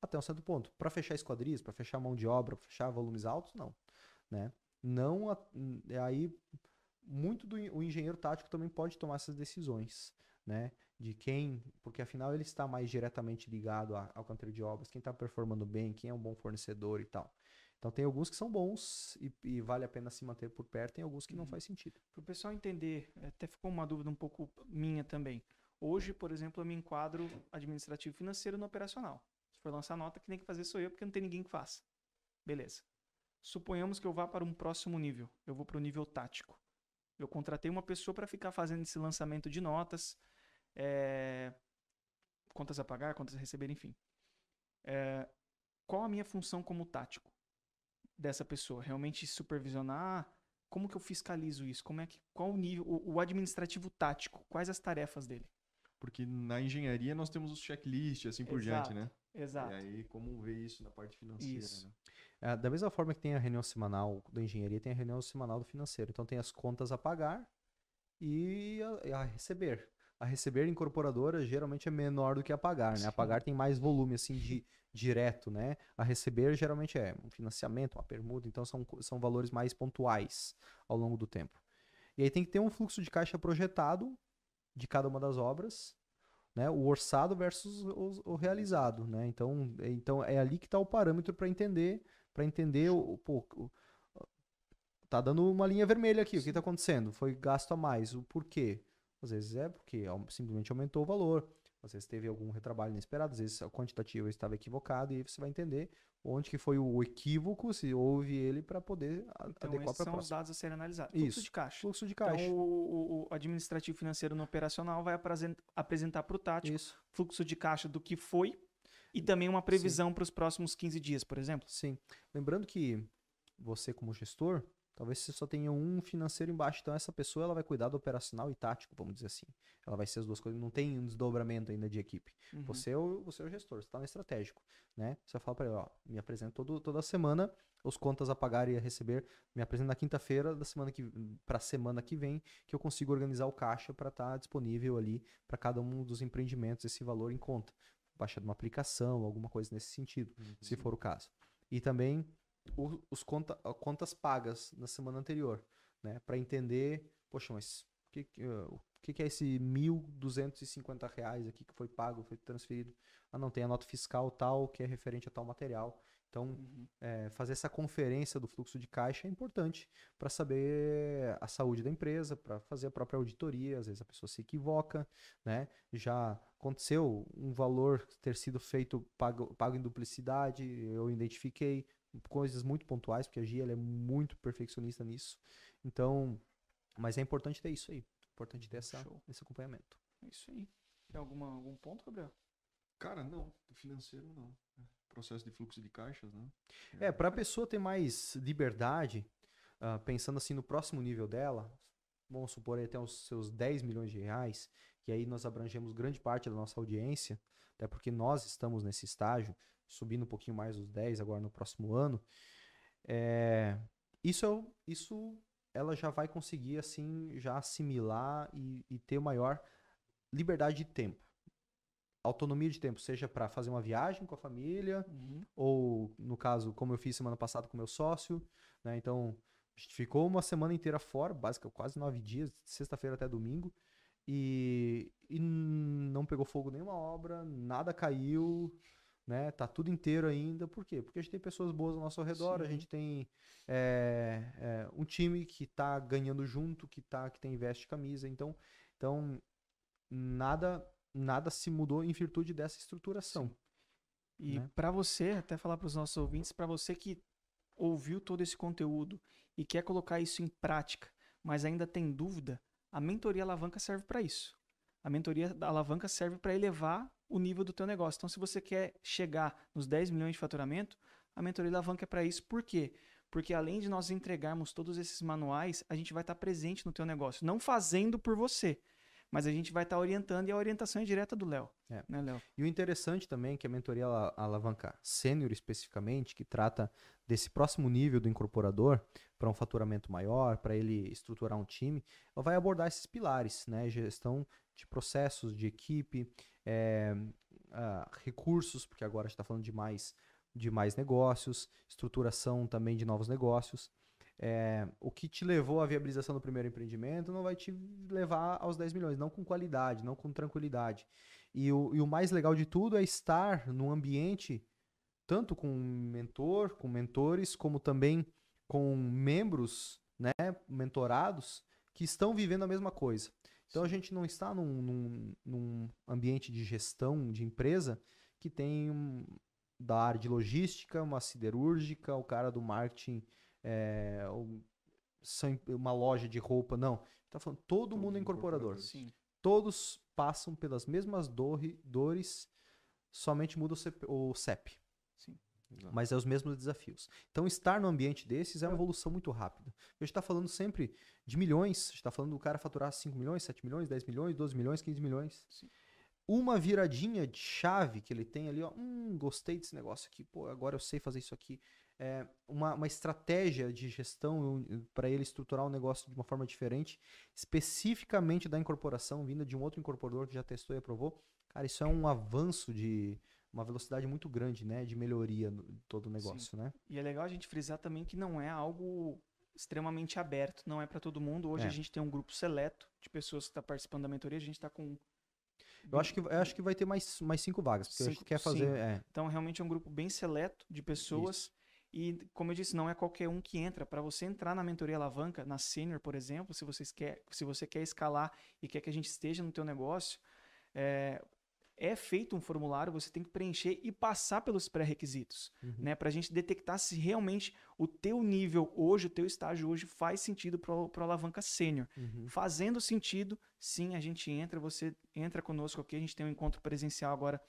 até um certo ponto. Para fechar esquadrias, para fechar mão de obra, para fechar volumes altos, não. Né? Não, aí muito do o engenheiro tático também pode tomar essas decisões, né? de quem, porque afinal ele está mais diretamente ligado a- ao canteiro de obras, quem está performando bem, quem é um bom fornecedor e tal. Então tem alguns que são bons e, e vale a pena se manter por perto, tem alguns que não Uhum. faz sentido. Para o pessoal entender, até ficou uma dúvida um pouco minha também. Hoje, por exemplo, eu me enquadro administrativo financeiro no operacional. Se for lançar nota, que tem que fazer sou eu, porque não tem ninguém que faça. Beleza. Suponhamos que eu vá para um próximo nível. Eu vou para o nível tático. Eu contratei uma pessoa para ficar fazendo esse lançamento de notas, é, contas a pagar, contas a receber, enfim. É, qual a minha função como tático dessa pessoa? Realmente supervisionar? Como que eu fiscalizo isso? Como é que qual o nível, o, o administrativo tático? Quais as tarefas dele? Porque na engenharia nós temos os checklists, assim por diante, né? Exato. E aí, como ver isso na parte financeira, Isso. né? É, da mesma forma que tem a reunião semanal da engenharia, tem a reunião semanal do financeiro. Então tem as contas a pagar e a, e a receber. A receber incorporadora geralmente é menor do que a pagar, né? A pagar tem mais volume, assim, de direto, né? A receber geralmente é um financiamento, uma permuta, então são, são valores mais pontuais ao longo do tempo. E aí tem que ter um fluxo de caixa projetado de cada uma das obras, né? O orçado versus o, o realizado, né? Então, é- então é ali que está o parâmetro para entender, para entender o, o- pô, o- tá dando uma linha vermelha aqui, o que está acontecendo? Foi gasto a mais, o porquê? Às vezes é porque simplesmente aumentou o valor, às vezes teve algum retrabalho inesperado, às vezes a quantitativa estava equivocada e você vai entender onde que foi o equívoco, se houve ele para poder Então, adequar para são os próxima. dados a serem analisados. Fluxo Isso. de caixa. Fluxo de caixa. Então, o, o- administrativo financeiro no operacional vai apresen- apresentar para o tático Isso. fluxo de caixa do que foi e também uma previsão para os próximos 15 dias, por exemplo. Sim. Lembrando que você, como gestor, talvez você só tenha um financeiro embaixo. Então, essa pessoa ela vai cuidar do operacional e tático, vamos dizer assim. Ela vai ser as duas coisas. Não tem um desdobramento ainda de equipe. Uhum. Você, é o, você é o gestor, você está no estratégico. Né? Você vai falar para ele: ó, me apresenta todo, toda semana os contas a pagar e a receber. Me apresenta na quinta-feira da semana que para a semana que vem, que eu consigo organizar o caixa para estar disponível ali para cada um dos empreendimentos, esse valor em conta. Baixar de uma aplicação, alguma coisa nesse sentido se for o caso. E também o- os conta, contas pagas na semana anterior, né? Para entender, poxa, mas o que, o que, que é esse 1.250 reais aqui que foi pago, foi transferido? Ah, não, tem a nota fiscal tal que é referente a tal material. Então, Uhum. é, fazer essa conferência do fluxo de caixa é importante para saber a saúde da empresa, para fazer a própria auditoria. Às vezes a pessoa se equivoca, né? Já aconteceu um valor ter sido feito pago, pago em duplicidade, eu identifiquei coisas muito pontuais, porque a Gia ela é muito perfeccionista nisso. Então, mas é importante ter isso aí, importante ter essa, Show. esse acompanhamento. É isso aí. Tem alguma, algum ponto, Gabriel? Cara, não. Do financeiro, não. É, Processo de fluxo de caixas, né? É, para a pessoa ter mais liberdade, ah, pensando assim no próximo nível dela, vamos supor aí até os seus 10 milhões de reais, e aí nós abrangemos grande parte da nossa audiência, até porque nós estamos nesse estágio, subindo um pouquinho mais os 10 agora no próximo ano. É, isso, é isso ela já vai conseguir assim já assimilar e, e ter maior liberdade de tempo. Autonomia de tempo, seja para fazer uma viagem com a família, Uhum. ou no caso, como eu fiz semana passada com meu sócio, né? Então, a gente ficou uma semana inteira fora, basicamente quase nove dias, de sexta-feira até domingo, e, e não pegou fogo nenhuma obra, nada caiu, né? Tá tudo inteiro ainda. Por quê? Porque a gente tem pessoas boas ao nosso redor, a Sim. gente tem é, é, um time que tá ganhando junto, que tá, que tem veste camisa, então, então nada nada se mudou em virtude dessa estruturação. E né? para você, até falar para os nossos ouvintes, para você que ouviu todo esse conteúdo e quer colocar isso em prática, mas ainda tem dúvida, a mentoria alavanca serve para isso. A mentoria da alavanca serve para elevar o nível do teu negócio. Então, se você quer chegar nos 10 milhões de faturamento, a mentoria alavanca é para isso. Por quê? Porque além de nós entregarmos todos esses manuais, a gente vai estar presente no teu negócio, não fazendo por você, mas a gente vai estar orientando e a orientação é direta do Léo. É. Né, Léo? E o interessante também é que a mentoria ala- alavanca sênior especificamente, que trata desse próximo nível do incorporador para um faturamento maior, para ele estruturar um time, ela vai abordar esses pilares, né? Gestão de processos, de equipe, eh, ah, recursos, porque agora a gente está falando de mais, de mais negócios, estruturação também de novos negócios. É, o que te levou à viabilização do primeiro empreendimento não vai te levar aos 10 milhões, não com qualidade, não com tranquilidade. E o, e o mais legal de tudo é estar num ambiente, tanto com mentor, com mentores, como também com membros, né, mentorados, que estão vivendo a mesma coisa. Então a gente não está num, num, num ambiente de gestão de empresa que tem um, da área de logística, uma siderúrgica, o cara do marketing, é, uma loja de roupa. Não. Está falando todo, todo mundo é incorporador. Sim. Todos passam pelas mesmas dores, somente muda o CEP. O CEP. Sim. Mas é os mesmos desafios. Então, estar no ambiente desses é uma evolução muito rápida. A gente está falando sempre de milhões, a gente está falando do cara faturar 5 milhões, 7 milhões, 10 milhões, 12 milhões, 15 milhões. Sim uma viradinha de chave que ele tem ali, ó, hum, gostei desse negócio aqui, pô, agora eu sei fazer isso aqui. É uma, uma estratégia de gestão para ele estruturar o um negócio de uma forma diferente, especificamente da incorporação, vinda de um outro incorporador que já testou e aprovou. Cara, isso é um avanço de uma velocidade muito grande, né, de melhoria no todo o negócio, Sim. né? E é legal a gente frisar também que não é algo extremamente aberto, não é para todo mundo. Hoje É. a gente tem um grupo seleto de pessoas que estão participando da mentoria, a gente está com Eu acho que, eu acho que vai ter mais, mais cinco vagas, porque a gente Cinco- quer fazer. É, Então, realmente é um grupo bem seleto de pessoas. E, como eu disse, não é qualquer um que entra. Para você entrar na mentoria alavanca, na senior, por exemplo, se, vocês quer, se você quer escalar e quer que a gente esteja no teu negócio, é, é feito um formulário, você tem que preencher e passar pelos pré-requisitos, Uhum. né? Para a gente detectar se realmente o teu nível hoje, o teu estágio hoje faz sentido para o alavanca sênior. uhum. Fazendo sentido, sim, a gente entra, você entra conosco aqui, a gente tem um encontro presencial agora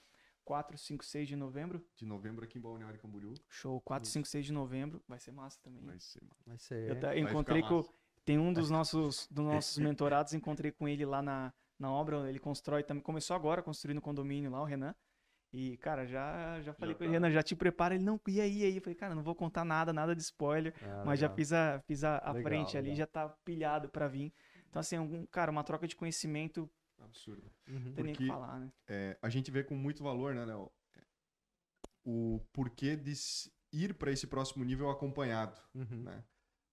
4, 5, 6 de novembro. De novembro aqui em Balneário Camboriú. Show, 4, 5, 6 de novembro. Vai ser massa também. Vai ser, mano. Vai ser. Eu Vai encontrei com. massa. Tem um dos nossos, dos nossos mentorados, encontrei com ele lá na, na obra. Ele constrói também. Começou agora construindo condomínio lá, o Renan. E, cara, já, já falei Já com ele, tá. Renan, já te prepara. Ele, não, e aí, e aí? Eu falei, cara, não vou contar nada, nada de spoiler. Ah, mas já legal. fiz a, fiz a, a Legal, frente ali, legal. já tá pilhado pra vir. Então, assim, algum, cara, uma troca de conhecimento, Absurdo. Uhum. não tem nem que Porque- falar, né? É, a gente vê com muito valor, né, Léo? O porquê de ir para esse próximo nível acompanhado, Uhum. né?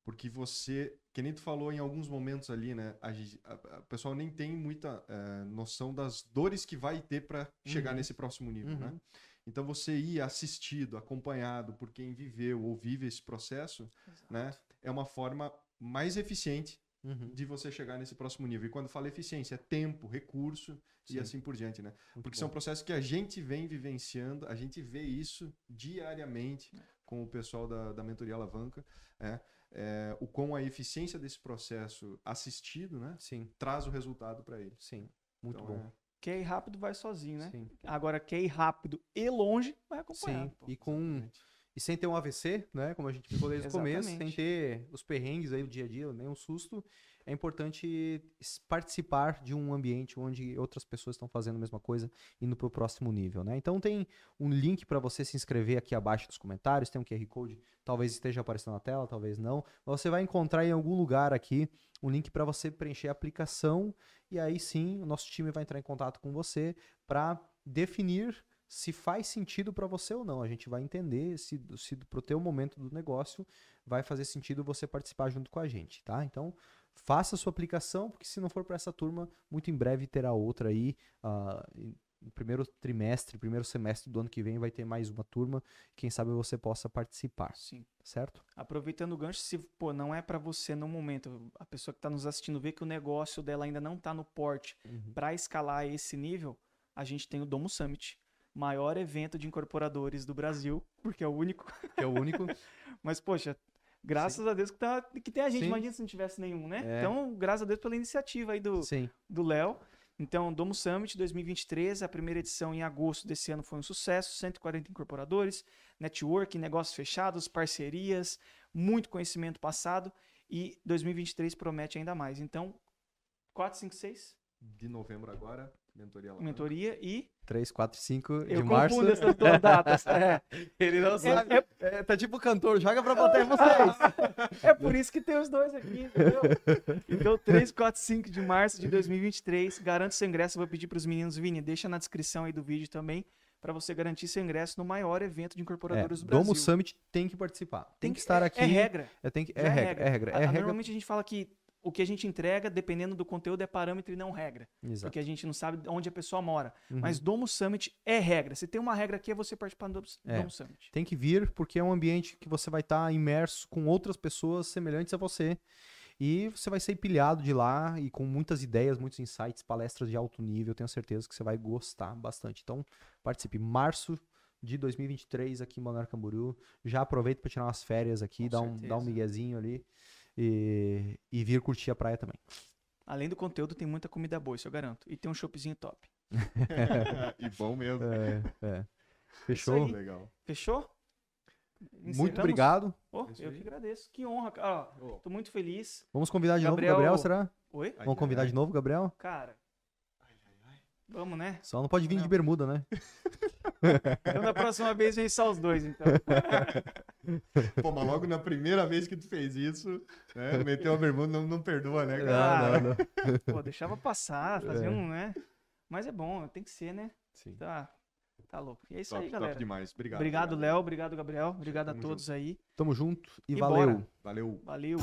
Porque você, que nem tu falou em alguns momentos ali, né? A, gente- a- a- o pessoal nem tem muita é, noção das dores que vai ter para chegar Uhum. nesse próximo nível, Uhum. né? Então você ir assistido, acompanhado por quem viveu ou vive esse processo, né? É uma forma mais eficiente Uhum. de você chegar nesse próximo nível. E quando fala eficiência, é tempo, recurso Sim. e assim por diante, né? Muito Porque bom. são processos que a gente vem vivenciando, a gente vê isso diariamente com o pessoal da, da mentoria alavanca, é, é, o quão a eficiência desse processo assistido, né, Sim, traz o resultado para ele. sim. Muito Então, bom. é- Quer ir rápido, vai sozinho, né? Sim. Agora, quer ir rápido e longe, vai acompanhado. Sim. pô. E com exatamente. E sem ter um AVC, né? Como a gente ficou desde o começo, sem ter os perrengues aí do dia a dia, nem um susto, é importante participar de um ambiente onde outras pessoas estão fazendo a mesma coisa, indo para o próximo nível, né? Então tem um link para você se inscrever aqui abaixo nos comentários, tem um QR Code, talvez esteja aparecendo na tela, talvez não. Mas Você vai encontrar em algum lugar aqui um link para você preencher a aplicação e aí sim o nosso time vai entrar em contato com você para definir se faz sentido para você ou não. A gente vai entender se, se pro teu momento do negócio vai fazer sentido você participar junto com a gente, tá? Então, faça a sua aplicação, porque se não for para essa turma, muito em breve terá outra aí. em- no primeiro trimestre, primeiro semestre do ano que vem vai ter mais uma turma. Quem sabe você possa participar, Sim. certo? Aproveitando o gancho, se pô, não é para você no momento, a pessoa que está nos assistindo vê que o negócio dela ainda não está no porte para escalar esse nível, a gente tem o Domo Summit, maior evento de incorporadores do Brasil, porque é o único. Que é o único. Mas poxa, graças a Deus que, tá, que tem a gente. Sim. Imagina se não tivesse nenhum, né? É. Então, graças a Deus pela iniciativa aí do Sim. do Léo. Então, Domo Summit 2023, a primeira edição em agosto desse ano foi um sucesso, 140 incorporadores, networking, negócios fechados, parcerias, muito conhecimento passado e 2023 promete ainda mais. Então, 4, 5, 6, De novembro agora, mentoria alavanca. mentoria e 3, 4, 5 de eu março. confundo essas duas datas. É, Ele não sabe. É- É, tá tipo cantor, joga pra bater vocês. é por isso que tem os dois aqui, entendeu? Então, 3, 4, 5 de março de 2023, garanto seu ingresso, vou pedir para os meninos, Vini, deixa na descrição aí do vídeo também, para você garantir seu ingresso no maior evento de É, incorporadores do Brasil. Domo Summit tem que participar. Tem, que estar é- aqui. É regra. É, tem que, é, regra, é regra. A- É regra. Normalmente a gente fala que o que a gente entrega, dependendo do conteúdo, é parâmetro e não regra. Exato. Porque a gente não sabe onde a pessoa mora. Uhum. Mas Domo Summit é regra. Se tem uma regra aqui, é você participar do Domo, É. Domo Summit. Tem que vir porque é um ambiente que você vai estar imerso com outras pessoas semelhantes a você. E você vai ser empilhado de lá e com muitas ideias, muitos insights, palestras de alto nível. Tenho certeza que você vai gostar bastante. Então, participe. Março de 2023 aqui em Balneário Camboriú. Já aproveita para tirar umas férias aqui, dar um, dar um miguezinho ali e, e vir curtir a praia também. Além do conteúdo, tem muita comida boa, isso eu garanto. E tem um shopzinho top. e bom mesmo. É, é. Fechou? aí. Legal. Fechou? Muito Encerramos? obrigado. Oh, É eu que agradeço. Que honra, cara. Ó, Ô, tô muito feliz. Vamos convidar de Gabriel- novo o Gabriel, será? Oi? Vamos convidar de novo o Gabriel? Cara. Vamos, né? Só não pode vir de Não. bermuda, né? Então da próxima vez vem só os dois, então. Pô, mas logo na primeira vez que tu fez isso, né? Meteu a bermuda, não, não perdoa, né, cara? Ah, não, não. Pô, deixava passar, fazia É. um, né? Mas é bom, tem que ser, né? Sim. Tá, tá louco. E é isso Top, aí, top galera. demais. Obrigado. Obrigado, Léo. Obrigado, Gabriel. Obrigado a Tamo todos aí. Tamo junto e, E valeu. bora. Valeu. Valeu.